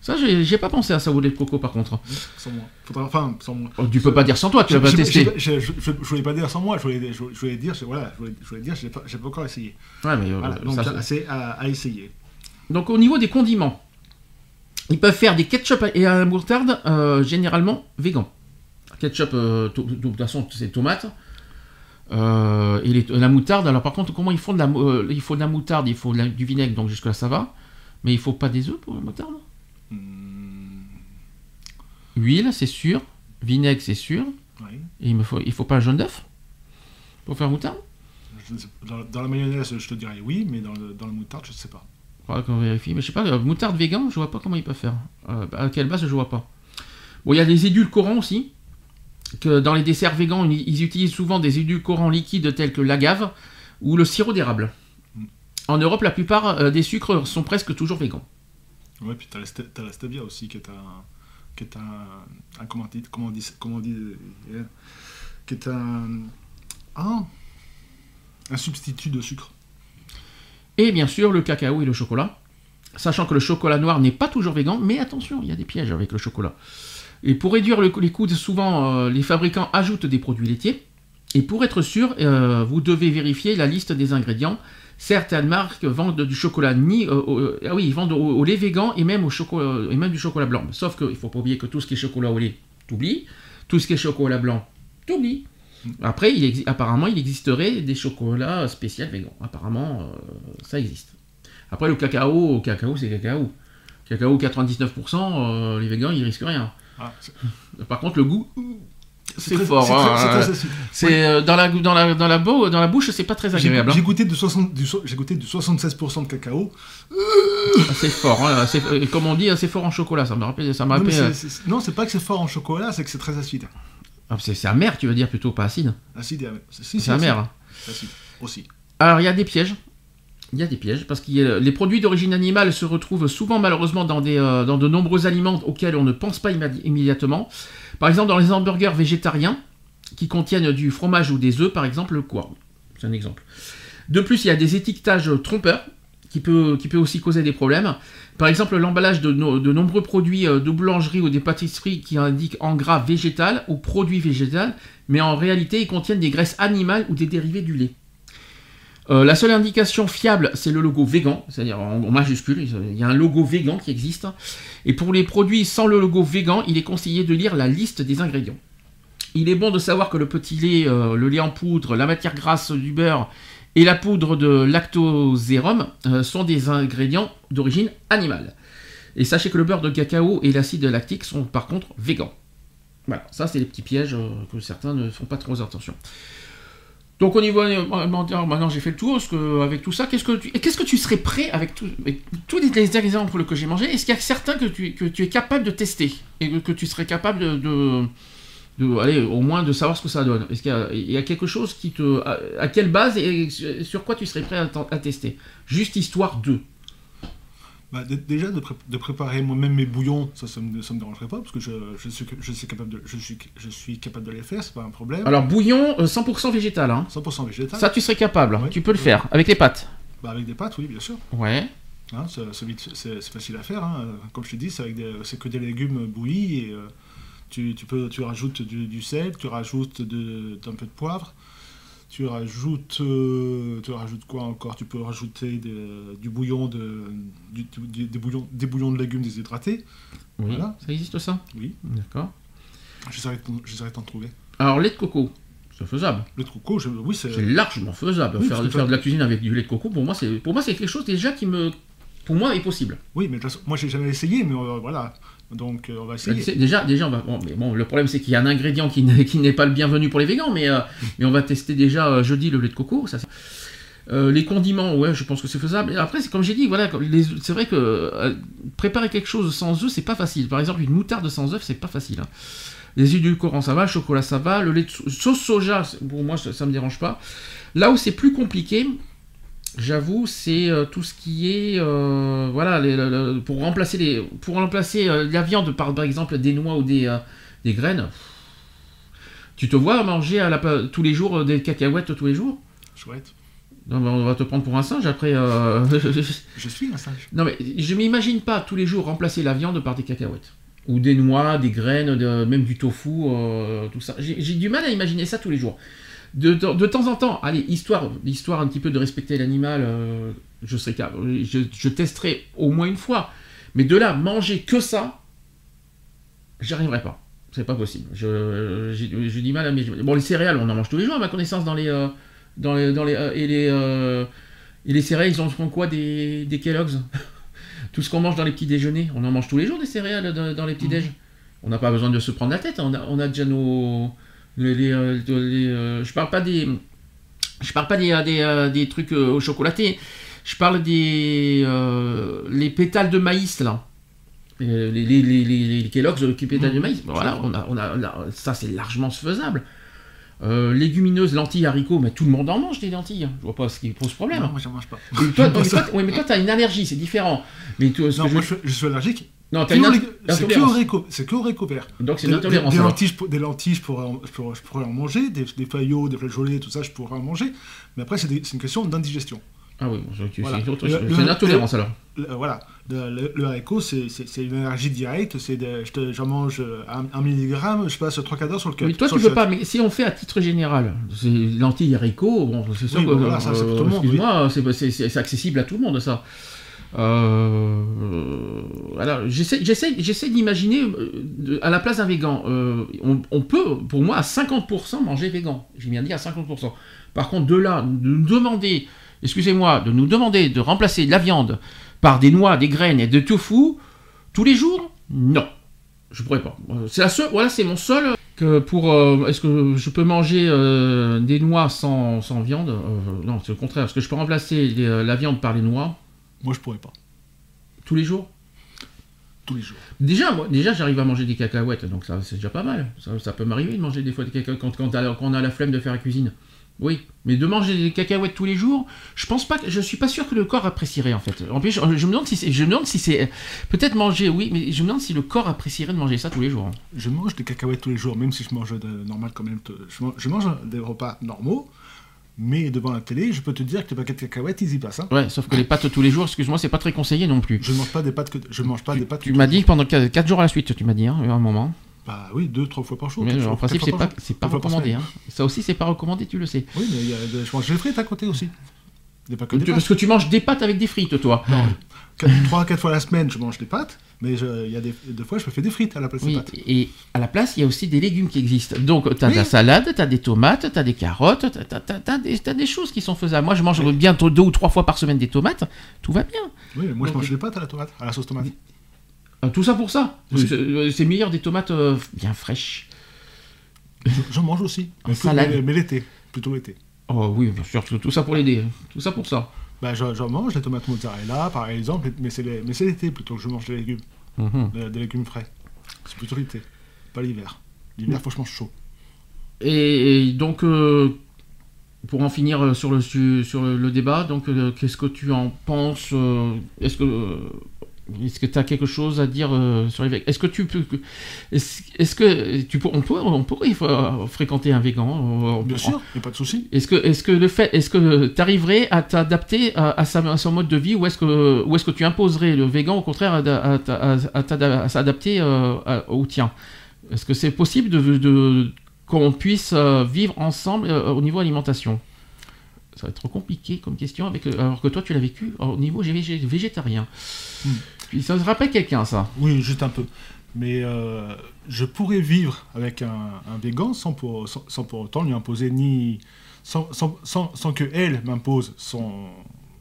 Ça, j'ai pas pensé à ça au lait de coco par contre. Sans moi. Faudra, enfin, sans moi. Oh, tu peux pas dire sans toi, tu vas pas Je- je- voulais pas dire sans moi. Je voulais, je, je voulais dire, je, voilà, je voulais, dire, j'ai pas, pas encore essayé. Ouais, mais, euh, Voilà, donc c'est à, à essayer. Donc au niveau des condiments, ils peuvent faire des ketchup et à la moutarde euh, généralement vegan. Ketchup, de toute façon, c'est tomate. Euh, et les- la moutarde, alors par contre, comment ils font de la, euh, il faut de la moutarde, il faut de la- du vinaigre, donc jusque là ça va. Mais il faut pas des œufs pour la moutarde? Hmm, Huile, c'est sûr. Vinaigre, c'est sûr. oui. Et il me faut, il faut pas un jaune d'œuf pour faire moutarde? Ne Dans, dans la mayonnaise, je te dirais oui, mais dans le, dans le moutarde, je ne sais pas. Faudra qu'on vérifie. Mais je sais pas, euh, moutarde vegan, je vois pas comment il peut faire. Euh, à quelle base, je vois pas. Bon, il y a des édulcorants aussi. Que dans les desserts végans, ils utilisent souvent des édulcorants liquides tels que l'agave ou le sirop d'érable. En Europe, la plupart euh, des sucres sont presque toujours végans. Ouais, puis tu as, la stevia aussi, qui est un. Qui est un, un comment, on dit, comment on dit Comment on dit euh, Qui est un. Un, un substitut de sucre. Et bien sûr, le cacao et le chocolat. Sachant que le chocolat noir n'est pas toujours végan, mais attention, il y a des pièges avec le chocolat. Et pour réduire le- les coûts, souvent euh, les fabricants ajoutent des produits laitiers. Et pour être sûr, euh, vous devez vérifier la liste des ingrédients. Certaines marques vendent du chocolat ni, euh, ah oui, ils vendent au, lait végan et même au chocolat et même du chocolat blanc. Sauf qu'il faut pas oublier que tout ce qui est chocolat au lait, t'oublies. Tout ce qui est chocolat blanc, t'oublies. Après, apparemment, il existerait des chocolats spéciaux végans. Apparemment, ça existe. Après, le cacao, cacao, c'est cacao. Cacao 99%, euh, les végans, ils risquent rien. Ah, Par contre, le goût, c'est fort. c'est hein. euh, dans la dans la dans la, beau- dans la bouche, c'est pas très J'ai agréable. j'ai hein. goûté, de 60 du so- j'ai goûté du 76% de cacao. Ah, C'est fort. hein. Euh, Comme on dit, c'est fort en chocolat. Ça me rappelle. Ça me rappelle. c'est- non, c'est pas que c'est fort en chocolat, c'est que c'est très acide. euh, ah, c'est amer, tu veux dire plutôt, pas acide. Acide et amer. Si, si, C'est amer. hein. Acide aussi. Alors, il y a des pièges. Il y a des pièges parce que les produits d'origine animale se retrouvent souvent malheureusement dans, euh, de nombreux aliments auxquels on ne pense pas immédi- immédiatement. Par exemple, dans les hamburgers végétariens qui contiennent du fromage ou des œufs, par exemple, quoi? C'est un exemple. De plus, il y a des étiquetages trompeurs qui peut aussi causer des problèmes. Par exemple, l'emballage de, no- de nombreux produits euh, de boulangerie ou des pâtisseries qui indiquent en gras végétal ou produit végétal, mais en réalité, ils contiennent des graisses animales ou des dérivés du lait. Euh, la seule indication fiable, c'est le logo vegan, c'est-à-dire en, majuscule, il y a un logo vegan qui existe. Et pour les produits sans le logo vegan, il est conseillé de lire la liste des ingrédients. Il est bon de savoir que le petit lait, euh, le lait en poudre, la matière grasse du beurre et la poudre de lactosérum euh, sont des ingrédients d'origine animale. Et sachez que le beurre de cacao et l'acide lactique sont par contre végans. Voilà, ça c'est les petits pièges que certains ne font pas trop attention. Donc au niveau alimentaire, maintenant j'ai fait le tour. Avec tout ça, qu'est-ce que tu, qu'est-ce que tu serais prêt avec, tout- avec tous les, les exemples que j'ai mangés Est-ce qu'il y a certains que tu, es capable de tester et que, tu serais capable de, de, allez, au moins de savoir ce que ça donne? Est-ce qu'il y a, quelque chose qui te, à, quelle base et sur quoi tu serais prêt à, à tester? Juste histoire de. Bah, d- déjà, de, pré- de préparer moi-même mes bouillons, ça, ça me, ça me dérangerait pas, parce que je, je, suis, je, suis capable de, je, suis, je suis capable de les faire, c'est pas un problème. Alors bouillon euh, 100% végétal, hein. 100% végétal. Ça tu serais capable, Ouais. tu peux le faire avec les pâtes. Bah, avec des pâtes, oui, bien sûr. Ouais. Hein, c'est, facile à faire. hein. Comme je te dis, c'est, avec des- c'est que des légumes bouillis et euh, tu, tu, peux, tu rajoutes du, du sel, tu rajoutes de, d'un peu de poivre, tu rajoutes, euh, tu rajoutes quoi encore? Tu peux rajouter du bouillon de, du- du- des, bouillons, des bouillons de légumes déshydratés. Oui. Voilà. Ça existe ça? Oui, D'accord. j'essaierai de, t'en- trouver. Alors lait de coco, c'est faisable. Le de coco, je- oui, c'est. Largement faisable. Oui, faire, faire de la cuisine avec du lait de coco, pour moi, c'est pour moi c'est quelque chose déjà qui me, pour moi, est possible. Oui, mais de toute façon, moi j'ai jamais essayé, mais euh, voilà. Donc euh, on va essayer. C'est- Déjà, déjà, on va. Bon, mais bon, le problème c'est qu'il y a un ingrédient qui n'est pas le bienvenu pour les végans, mais euh, mais on va tester déjà euh, jeudi le lait de coco. Ça, Euh, les condiments, ouais, je pense que c'est faisable. Et après, c'est comme j'ai dit, voilà, c'est vrai que euh, préparer quelque chose sans œufs, c'est pas facile. Par exemple, une moutarde sans œufs, c'est pas facile. hein. Les édulcorants, ça va, le chocolat, ça va. Le lait de sauce soja, pour moi, ça, ça me dérange pas. Là où c'est plus compliqué, j'avoue, c'est euh, tout ce qui est, euh, voilà, les- pour remplacer les, pour remplacer euh, la viande par, par exemple des noix ou des, des graines. Tu te vois manger à la, tous les jours des cacahuètes tous les jours? Chouette. non, mais on va te prendre pour un singe après. Je suis un singe. non, mais je m'imagine pas tous les jours remplacer la viande par des cacahuètes. Ou des noix, des graines, de- même du tofu, tout ça. J'ai du mal à imaginer ça tous les jours. De, de- de temps en temps, allez, histoire, histoire un petit peu de respecter l'animal, euh, je serai capable. Je, je testerai au moins une fois. Mais de là, manger que ça, j'y arriverai pas. C'est pas possible. Je- j'ai du mal à m'imaginer. Bon, les céréales, on en mange tous les jours, à ma connaissance, dans les. euh, dans les, dans les euh, et les. et les céréales, ils en font quoi des, des Kellogg's tout ce qu'on mange dans les petits déjeuners, on en mange tous les jours des céréales dans, dans les petits déj. On n'a pas besoin de se prendre la tête. On a, on a déjà nos. Les, les, euh, les, euh, je parle pas des. Je parle pas des, des, euh, des trucs au chocolaté. Je parle des. euh, les pétales de maïs, là. Les, les, les, Kellogg's, qui pétales de maïs. Voilà, on a, on a, on a- ça c'est largement faisable. Euh, légumineuses, lentilles, haricots, mais tout le monde en mange des lentilles. Je vois pas ce qui pose problème. Non, moi, j'en mange pas. Et toi, mais toi, ouais, mais toi, t'as une allergie, c'est différent. Mais toi, ce Non, que moi, je, je suis allergique. Non, t'as C'est que au réco- c'est que au récovert. Donc c'est Des, une intolérance. des- lentilles, des lentilles, je pourrais, en, je pourrais- je pourrais en manger, des, des feuillots, des flageolets, tout ça, je pourrais en manger. Mais après, c'est une question d'indigestion. Ah oui, bon, Voilà. C'est une intolérance alors. Le- voilà, le, le- le haricot, c'est une allergie directe. c'est de- je te- J'en mange un, un milligramme, je passe trois quarts d'heure sur le cœur. Mais toi, tu peux pas, mais si on fait à titre général, lentilles, haricots, bon, c'est sûr Oui, que. bon, voilà, monde, Excuse-moi, c'est accessible à tout le monde, ça. Euh, alors, j'essaie, d'imaginer euh, à la place d'un végan. euh, on, peut, pour moi, à 50% manger végan. J'ai bien dit à 50%. Par contre, de là, de nous demander, excusez-moi, de nous demander de remplacer de la viande par des noix, des graines et de tofu tous les jours, non. Je pourrais pas. Euh, C'est la seule, voilà, c'est mon seul que pour. Est-ce que je peux manger des noix sans, viande? Non, c'est le contraire. Est-ce que je peux remplacer la viande par les noix? Moi, je pourrais pas. tous les jours? Tous les jours. Déjà, moi, déjà, j'arrive à manger des cacahuètes, donc ça, c'est déjà pas mal. Ça, ça peut m'arriver de manger des fois des cacahuètes quand, quand, t'as- quand on a la flemme de faire la cuisine. Oui, mais de manger des cacahuètes tous les jours, je pense pas, que, je suis pas sûr que le corps apprécierait en fait. En plus, je, je me demande si c'est, je me demande si c'est, peut-être manger, oui, mais je me demande si le corps apprécierait de manger ça tous les jours. hein. Je mange des cacahuètes tous les jours, même si je mange de normal quand même. Je mange, je mange des repas normaux, mais devant la télé, je peux te dire que les paquets de cacahuètes, ils y passent. Hein. Ouais, sauf que les pâtes tous les jours, excuse-moi, c'est pas très conseillé non plus. Je mange pas des pâtes que... je mange pas tu, des pâtes. Tu m'as dit pendant 4 jours à la suite, tu m'as dit hein, un moment. Bah oui, 2 3 fois par jour. Mais en principe, c'est pas pas recommandé. Hein. Ça aussi c'est pas recommandé, tu le sais. Oui, mais y a, je mange des frites à côté aussi. Des Parce que tu manges des pâtes avec des frites toi. 3-4 fois la semaine, je mange des pâtes, mais il y a des, fois, je me fais des frites à la place des pâtes. Et à la place, il y a aussi des légumes qui existent. Donc, tu as de la salade, tu as des tomates, tu as des carottes, tu as, des choses qui sont faisables. Moi, je mange oui. bientôt deux ou trois fois par semaine des tomates, tout va bien. Oui, mais moi, je mange euh, des pâtes à la tomate, à la sauce tomate. Ah, tout ça pour ça. Euh, c'est meilleur des tomates euh, bien fraîches. J'en mange aussi. Mais, mais l'été, plutôt l'été. Oh oui, bien sûr, tout ça pour l'aider. Hein. Tout ça pour ça. Bah, j'en j'en mange les tomates mozzarella, par exemple, mais c'est les- mais c'est l'été plutôt que je mange des légumes, Mhm. des, des légumes frais. C'est plutôt l'été, pas l'hiver. L'hiver, faut que je mange chaud. Et, et donc, euh, pour en finir euh, sur le, su- sur le, le débat, donc, euh, qu'est-ce que tu en penses euh, Est-ce que euh, est-ce que tu as quelque chose à dire euh, sur les végans Est-ce que tu peux est-ce, que tu on peut on pourrait fréquenter un végan euh, Bien on- sûr, il n'y a pas de souci. Est-ce que, est-ce que le fait, est-ce que tu arriverais à t'adapter à, à sa- à son mode de vie ou est-ce que, ou est-ce que tu imposerais le végan au contraire à, à- s'adapter euh, au tien? Est-ce que c'est possible de, de- qu'on puisse vivre ensemble euh, au niveau alimentation? Ça va être trop compliqué comme question avec, alors que toi tu l'as vécu au niveau végé- végétarien. Hmm. Ça se rappelle quelqu'un ça Oui, juste un peu. Mais euh, je pourrais vivre avec un, un végan sans pour, sans, sans pour autant lui imposer ni. sans, sans, sans, sans que elle m'impose son,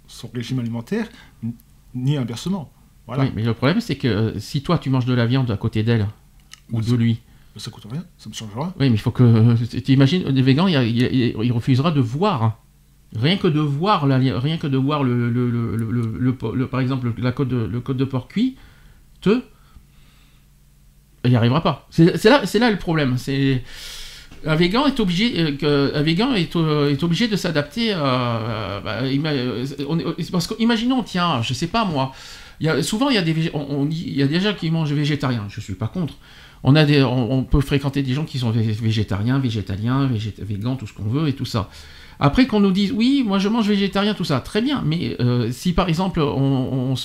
son régime alimentaire, ni inversement. Voilà. Oui, mais le problème c'est que euh, si toi tu manges de la viande à côté d'elle ou Ouais, de lui. Ça coûte rien, ça me changera. Oui, mais il faut que. Tu imagines, des végans, il, il- il- il refusera de voir. Rien que de voir, la- rien que de voir le, le, le, par exemple, la côte le côte de porc cuit, te. Il n'y arrivera pas. C'est là, là le problème. C'est. Un végan est obligé, euh, un végan est, euh, est obligé de s'adapter. euh, euh, bah, euh, parce que, imaginons, tiens, je sais pas moi, souvent il y a des, on, y a des gens qui mangent végétarien. Je suis pas contre. On a des, on, peut fréquenter des gens qui sont vég- végétariens, végétaliens, végét, végans, tout ce qu'on veut et tout ça. Après qu'on nous dise oui, moi je mange végétarien, tout ça, très bien. Mais euh, si par exemple on,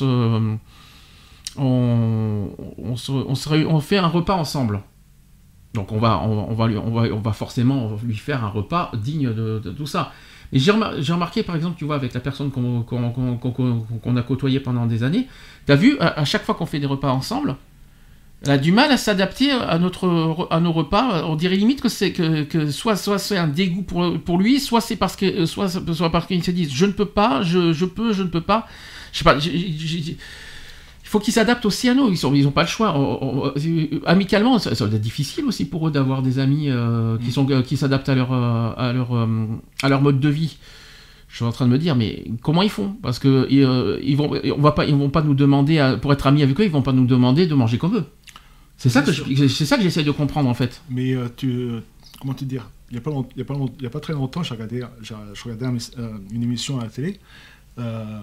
fait un repas ensemble. Donc on va, on, va, on, va, on va forcément lui faire un repas digne de, tout ça. Et j'ai remar- j'ai remarqué, par exemple, tu vois, avec la personne qu'on a côtoyée pendant des années, tu as vu, à chaque fois qu'on fait des repas ensemble, elle a du mal à s'adapter à, notre, à nos repas. On dirait limite que c'est que, que soit, soit c'est un dégoût pour, pour lui, soit c'est parce que soit, soit parce qu'il se dit je ne peux pas, je, je peux, je ne peux pas. Je sais pas. j'ai- faut qu'ils s'adaptent aussi à nous. Ils sont, ils ont pas le choix. On- on- on- amicalement, ça, ça doit être difficile aussi pour eux d'avoir des amis euh, qui sont, qui s'adaptent à leur, euh, à leur, euh, à leur mode de vie. Je suis en train de me dire, mais comment ils font? Parce que euh, ils vont, on va pas, ils vont pas nous demander, à- pour être amis avec eux, ils vont pas nous demander de manger comme eux. C'est ça que je- ça que j'essaie de comprendre en fait. Mais euh, tu, euh, comment te dire Il n'y a, pas long- il y a, pas long- il y a pas très longtemps, j'ai regardé, je regardais un euh, une émission à la télé. Euh,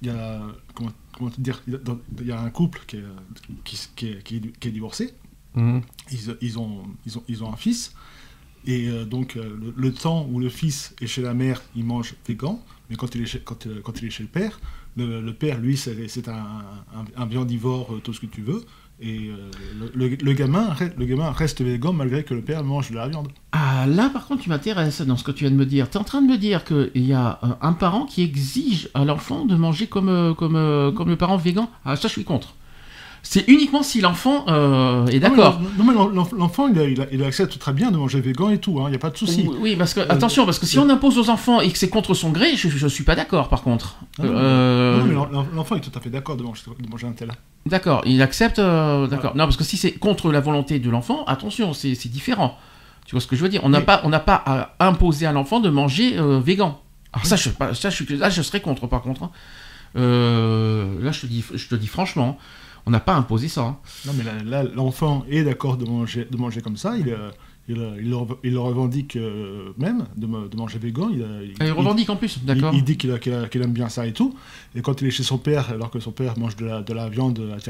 Il y a, comment, comment te dire Il y a- un couple qui est, qui, qui est, qui est- qui est divorcé. Mhm. Ils, ils ont, ils, ont, ils ont un fils. Et euh, donc, le, le temps où le fils est chez la mère, il mange végan. Mais quand il est chez, quand, quand il est chez le père, le, le père, lui, c'est un, un, un viandivore, tout ce que tu veux. Et euh, le, gamin, reste végan malgré que le père mange de la viande. Ah, là, par contre, tu m'intéresses dans ce que tu viens de me dire. Tu es en train de me dire qu'il y a euh, un parent qui exige à l'enfant de manger comme, euh, comme, comme le parent végan. Ah, ça, je suis contre. C'est uniquement si l'enfant euh, est d'accord. Non, mais l'en- l'en- l'enfant, il, il, il accepte très bien de manger végan et tout, il n'y a pas de souci. Oui, parce que, attention, parce que si on impose aux enfants et que c'est contre son gré, je, je suis pas d'accord, par contre. Ah non, Euh, Non, l'enfant est tout à fait d'accord de manger, de manger un tel. D'accord, il accepte. euh, d'accord. Non, parce que si c'est contre la volonté de l'enfant, attention, c'est différent. Tu vois ce que je veux dire? On n'a pas, on n'a pas à imposer à l'enfant de manger euh, végan. Alors ça, je, ça, je, là, je serais contre, par contre. hein. Euh, là, je te dis, je te dis franchement, on n'a pas imposé ça. hein. Non, mais là, l'enfant est d'accord de manger, de manger comme ça. Il, euh, il, euh, il, le, rev- il le revendique euh, même de, manger végan. Il, il revendique en plus, d'accord. Il, dit qu'il a- qu'il a- qu'il aime bien ça et tout. Et quand il est chez son père, alors que son père mange de la, de la viande à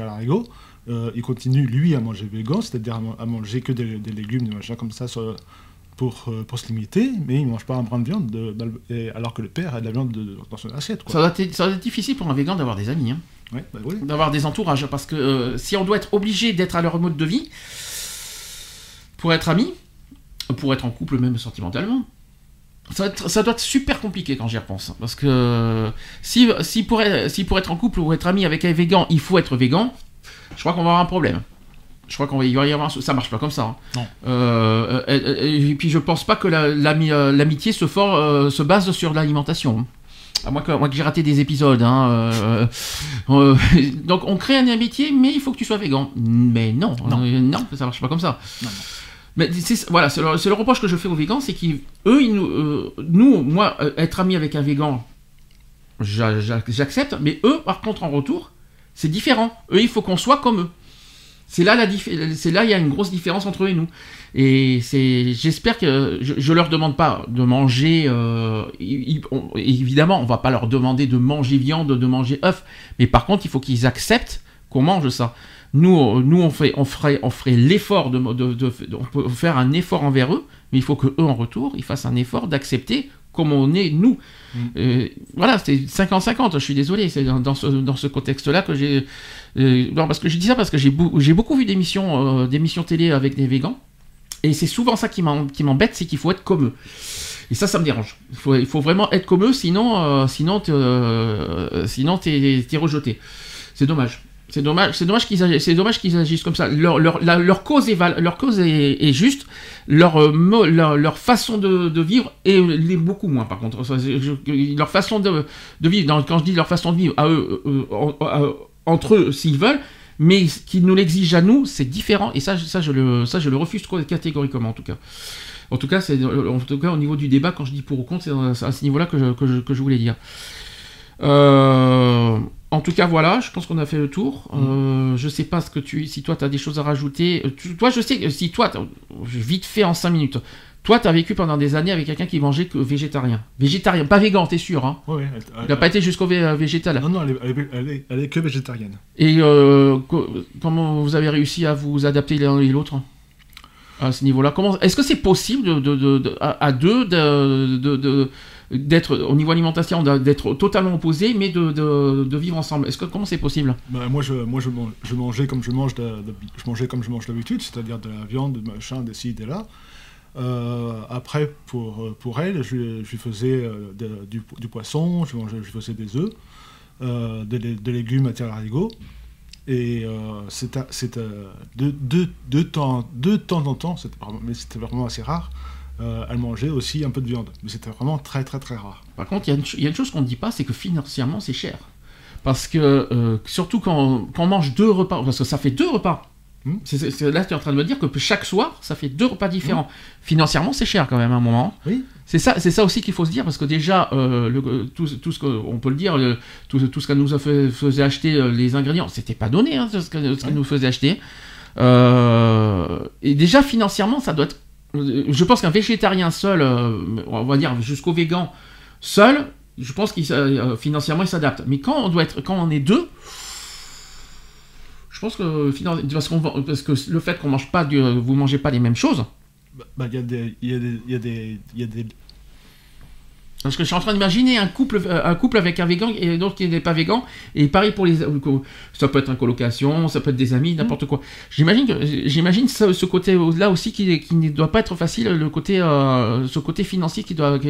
euh, il continue lui à manger végan, c'est-à-dire à, man- à manger que des, des légumes, des machins comme ça sur- pour, euh, pour se limiter, mais il mange pas un brin de viande, de- alors que le père a de la viande de- dans son assiette. Quoi. Ça doit, être, ça doit être difficile pour un végan d'avoir des amis, hein, Ouais, bah oui. d'avoir des entourages, parce que euh, si on doit être obligé d'être à leur mode de vie pour être ami, pour être en couple même sentimentalement, ça, doit être- ça doit être super compliqué quand j'y repense. Parce que si, si, pour être, si pour être en couple ou être ami avec un végan, il faut être végan, je crois qu'on va avoir un problème. Je crois qu'on va y avoir ça marche pas comme ça. hein. Non. Euh, euh, euh, et puis je pense pas que la- l'ami- l'amitié se, for- euh, se base sur l'alimentation. À moins que, j'ai raté des épisodes. hein, euh, donc on crée une amitié, mais il faut que tu sois végan. Mais non, Non. non, ça marche pas comme ça. Non, non. Mais voilà, c'est le, reproche que je fais aux végans, c'est qu'eux, ils nous, nous, moi, être ami avec un végan, j'a- j'a- j'accepte, mais eux, par contre, en retour, c'est différent. Eux, il faut qu'on soit comme eux. C'est là, la c'est là, il y a une grosse différence entre eux et nous. Et c'est, j'espère que je, je leur demande pas de manger. euh, ils- on- évidemment, on va pas leur demander de manger viande, de manger œuf, mais par contre, il faut qu'ils acceptent qu'on mange ça. Nous, euh, nous, on fait, on ferait, on ferait l'effort de, de, de- de- on peut faire un effort envers eux, mais il faut que eux en retour, ils fassent un effort d'accepter comme on est nous. Mm. Euh, voilà, c'est 50-50. Je suis désolé, c'est dans, dans ce, dans ce contexte-là que j'ai. Euh, non, parce que je dis ça parce que j'ai beau- j'ai beaucoup vu d'émissions, euh, d'émissions télé avec des végans, et c'est souvent ça qui m'embête, c'est qu'il faut être comme eux. Et ça, ça me dérange. Il faut, il faut vraiment être comme eux, sinon, euh, sinon, euh, t'es, rejeté. C'est dommage. C'est dommage, c'est dommage qu'ils agissent, c'est dommage qu'ils agissent comme ça. Leur, leur, leur cause est val- leur cause est, juste. Leur, leur, leur façon de, de vivre est, beaucoup moins. Par contre, leur façon de, de vivre. quand je dis leur façon de vivre à eux, entre eux, s'ils veulent, mais qu'ils nous l'exigent à nous, c'est différent. Et ça, je- ça, je le, ça, je le refuse catégoriquement en tout cas. En tout cas, c'est en tout cas au niveau du débat, quand je dis pour ou contre, c'est à ce niveau-là que je, que, je, que je voulais dire. Euh, en tout cas, voilà, je pense qu'on a fait le tour. Euh, je sais pas ce que tu, si toi tu as des choses à rajouter. Euh, tu- toi, je sais que si toi, vite fait en 5 minutes, toi tu as vécu pendant des années avec quelqu'un qui mangeait que végétarien. Végétarien, pas végan, t'es sûr, hein Ouais, elle- Il n'a pas été jusqu'au vé- euh, végétal. Non, non, elle est, elle est- elle est- que végétarienne. Et euh, co- comment vous avez réussi à vous adapter l'un et l'autre à ce niveau-là? Comment Est-ce que c'est possible de, de- à, deux de- de- de- d'être au niveau alimentation d'être totalement opposés, mais de, de- de vivre ensemble? Est-ce que comment c'est possible? Bah, moi, je, moi je, man- je mangeais comme je mange, je mangeais comme je mange d'habitude, c'est-à-dire de la viande, de machin, des ci, des là. Euh, après, pour, euh, pour elle, je, je faisais euh, du, poisson, je, mangeais, je faisais des œufs, euh, des, légumes à terre larigot. Et euh, c'est de, de, de temps, de temps en temps, mais c'était vraiment assez rare, elle mangeait aussi un peu de viande. Mais c'était vraiment très très très rare. Par contre, il y a une chose qu'on ne dit pas, c'est que financièrement, c'est cher. Parce que, surtout quand, quand on mange deux repas, parce que ça fait deux repas. Hmm. C'est- là, tu es en train de me dire que chaque soir, ça fait deux repas différents. Financièrement, c'est cher quand même à un moment. Oui. C'est ça, c'est ça aussi qu'il faut se dire, parce que déjà, euh, le- tout, tout ce qu'on peut le dire, le- tout, tout ce qu'elle nous a fait, faisait acheter, euh, les ingrédients, c'était pas donné, hein, ce qu'elle nous faisait acheter. Euh, et déjà, financièrement, ça doit être. euh, Je pense qu'un végétarien seul, euh, on va dire jusqu'au végan seul, je pense qu'il financièrement il s'adapte. Mais quand on doit être, quand on est deux, je pense que parce, va- parce que le fait qu'on mange pas, du, vous mangez pas les mêmes choses. Bah, bah, il y a des, il y a des, il y a des, il y a des, Parce que je suis en train d'imaginer un couple, euh, un couple avec un végan et d'autres qui n'est pas végan. Et pareil pour les. euh, Ça peut être une colocation, ça peut être des amis, n'importe quoi. J'imagine j'imagine ce côté-là aussi qui, qui ne doit pas être facile, le côté, euh, ce côté financier qui doit, qui,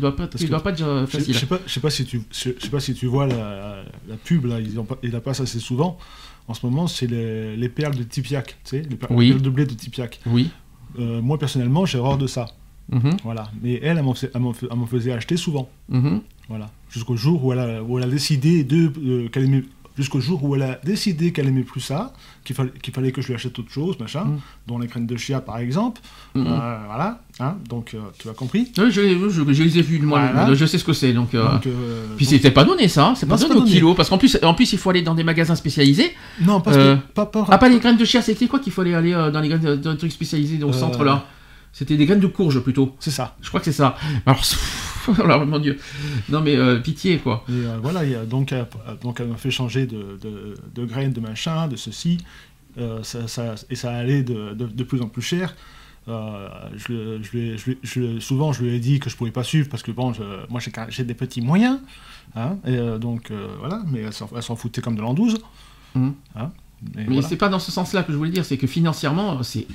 doit pas, qui doit pas être euh, facile. je sais pas, je sais pas si tu, je, sais pas si tu vois la, la pub là, ils, pa- ils la passent assez souvent. En ce moment, c'est les, les perles de Tipiac, tu sais, les per- Oui. les perles de blé de Tipiac. Oui. Euh, moi personnellement, j'ai horreur de ça. Mhm, Voilà. Mais elle, elle m'en fais- elle m'en fais- elle m'en faisait acheter souvent. mhm. Voilà. Jusqu'au jour où elle a, où elle a décidé de, euh, qu'elle aimait, jusqu'au jour où elle a décidé qu'elle aimait plus ça, qu'il fallait, qu'il fallait que je lui achète autre chose, machin, Mm. dont les graines de chia par exemple. Mhm. Euh, voilà. Hein, donc euh, tu as compris. Oui, je, je- je les ai vus, moi, Voilà. je sais ce que c'est. Donc, euh, Donc, Puis donc- c'était pas donné ça, hein, c'est pas donné pas au donné. kilo, parce qu'en plus, en plus il faut aller dans des magasins spécialisés. non, parce que pas, pas, Ah, pas les graines de chia, c'était quoi qu'il fallait aller dans les graines de, dans les trucs spécialisés au Euh, centre là C'était des graines de courge plutôt. c'est ça. Je crois que c'est ça. Alors, alors, mon dieu. Non mais euh, pitié quoi. Et euh, voilà, donc, euh, donc elle m'a fait changer de, de, de graines, de machin, de ceci, euh, ça, ça- et ça allait de, de, plus en plus cher. Je, souvent, je lui ai dit que je pouvais pas suivre parce que bon, moi j'ai des petits moyens, hein, et donc voilà, mais elle s'en foutait comme de l'an 12. Mhm. hein, Mais voilà. c'est pas dans ce sens-là que je voulais dire, c'est que financièrement, c'est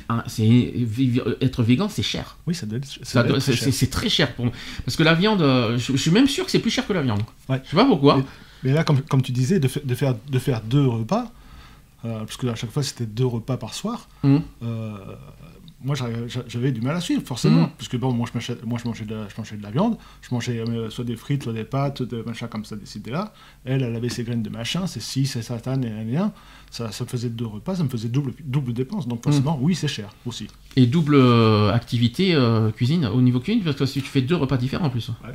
être végan, c'est cher. Oui, ça doit être, ça doit être très cher. c'est- très cher pour moi. Parce que la viande, euh, je, je suis même sûr que c'est plus cher que la viande. Ouais. Je sais pas pourquoi. Mais là, comme, comme tu disais, de, fa- de, faire, de faire deux repas, euh, parce que à chaque fois c'était deux repas par soir, Mhm. euh, moi j'avais du mal à suivre, forcément. Mhm. Parce que bon, moi je mangeais, moi, je mangeais, de, la, je mangeais de la viande, je mangeais euh, soit des frites, soit des pâtes, des machins comme ça, des là Elle, elle avait ses graines de machin, c'est ci, c'est satan, et rien. Ça, ça me faisait deux repas, ça me faisait double, double dépense. Donc forcément, oui, c'est cher aussi. Et double euh, activité euh, cuisine, au niveau cuisine, parce que si tu fais deux repas différents en plus. Ouais.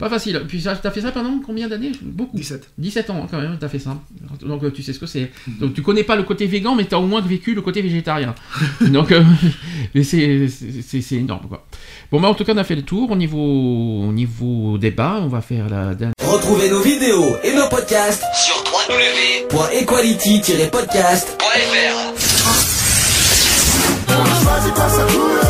Pas facile. Puis ça, t'as fait ça pendant combien d'années? Beaucoup. 17. 17 ans quand même, t'as fait ça. Donc euh, tu sais ce que c'est. Donc tu connais pas le côté végan, mais t'as au moins vécu le côté végétarien. Donc euh, c'est- c'est c'est- c'est énorme quoi. Bon bah en tout cas on a fait le tour au niveau au niveau débat. On va faire la dernière. Retrouvez nos vidéos et nos podcasts sur www.equality-podcast.fr. Choisis pas sa couleur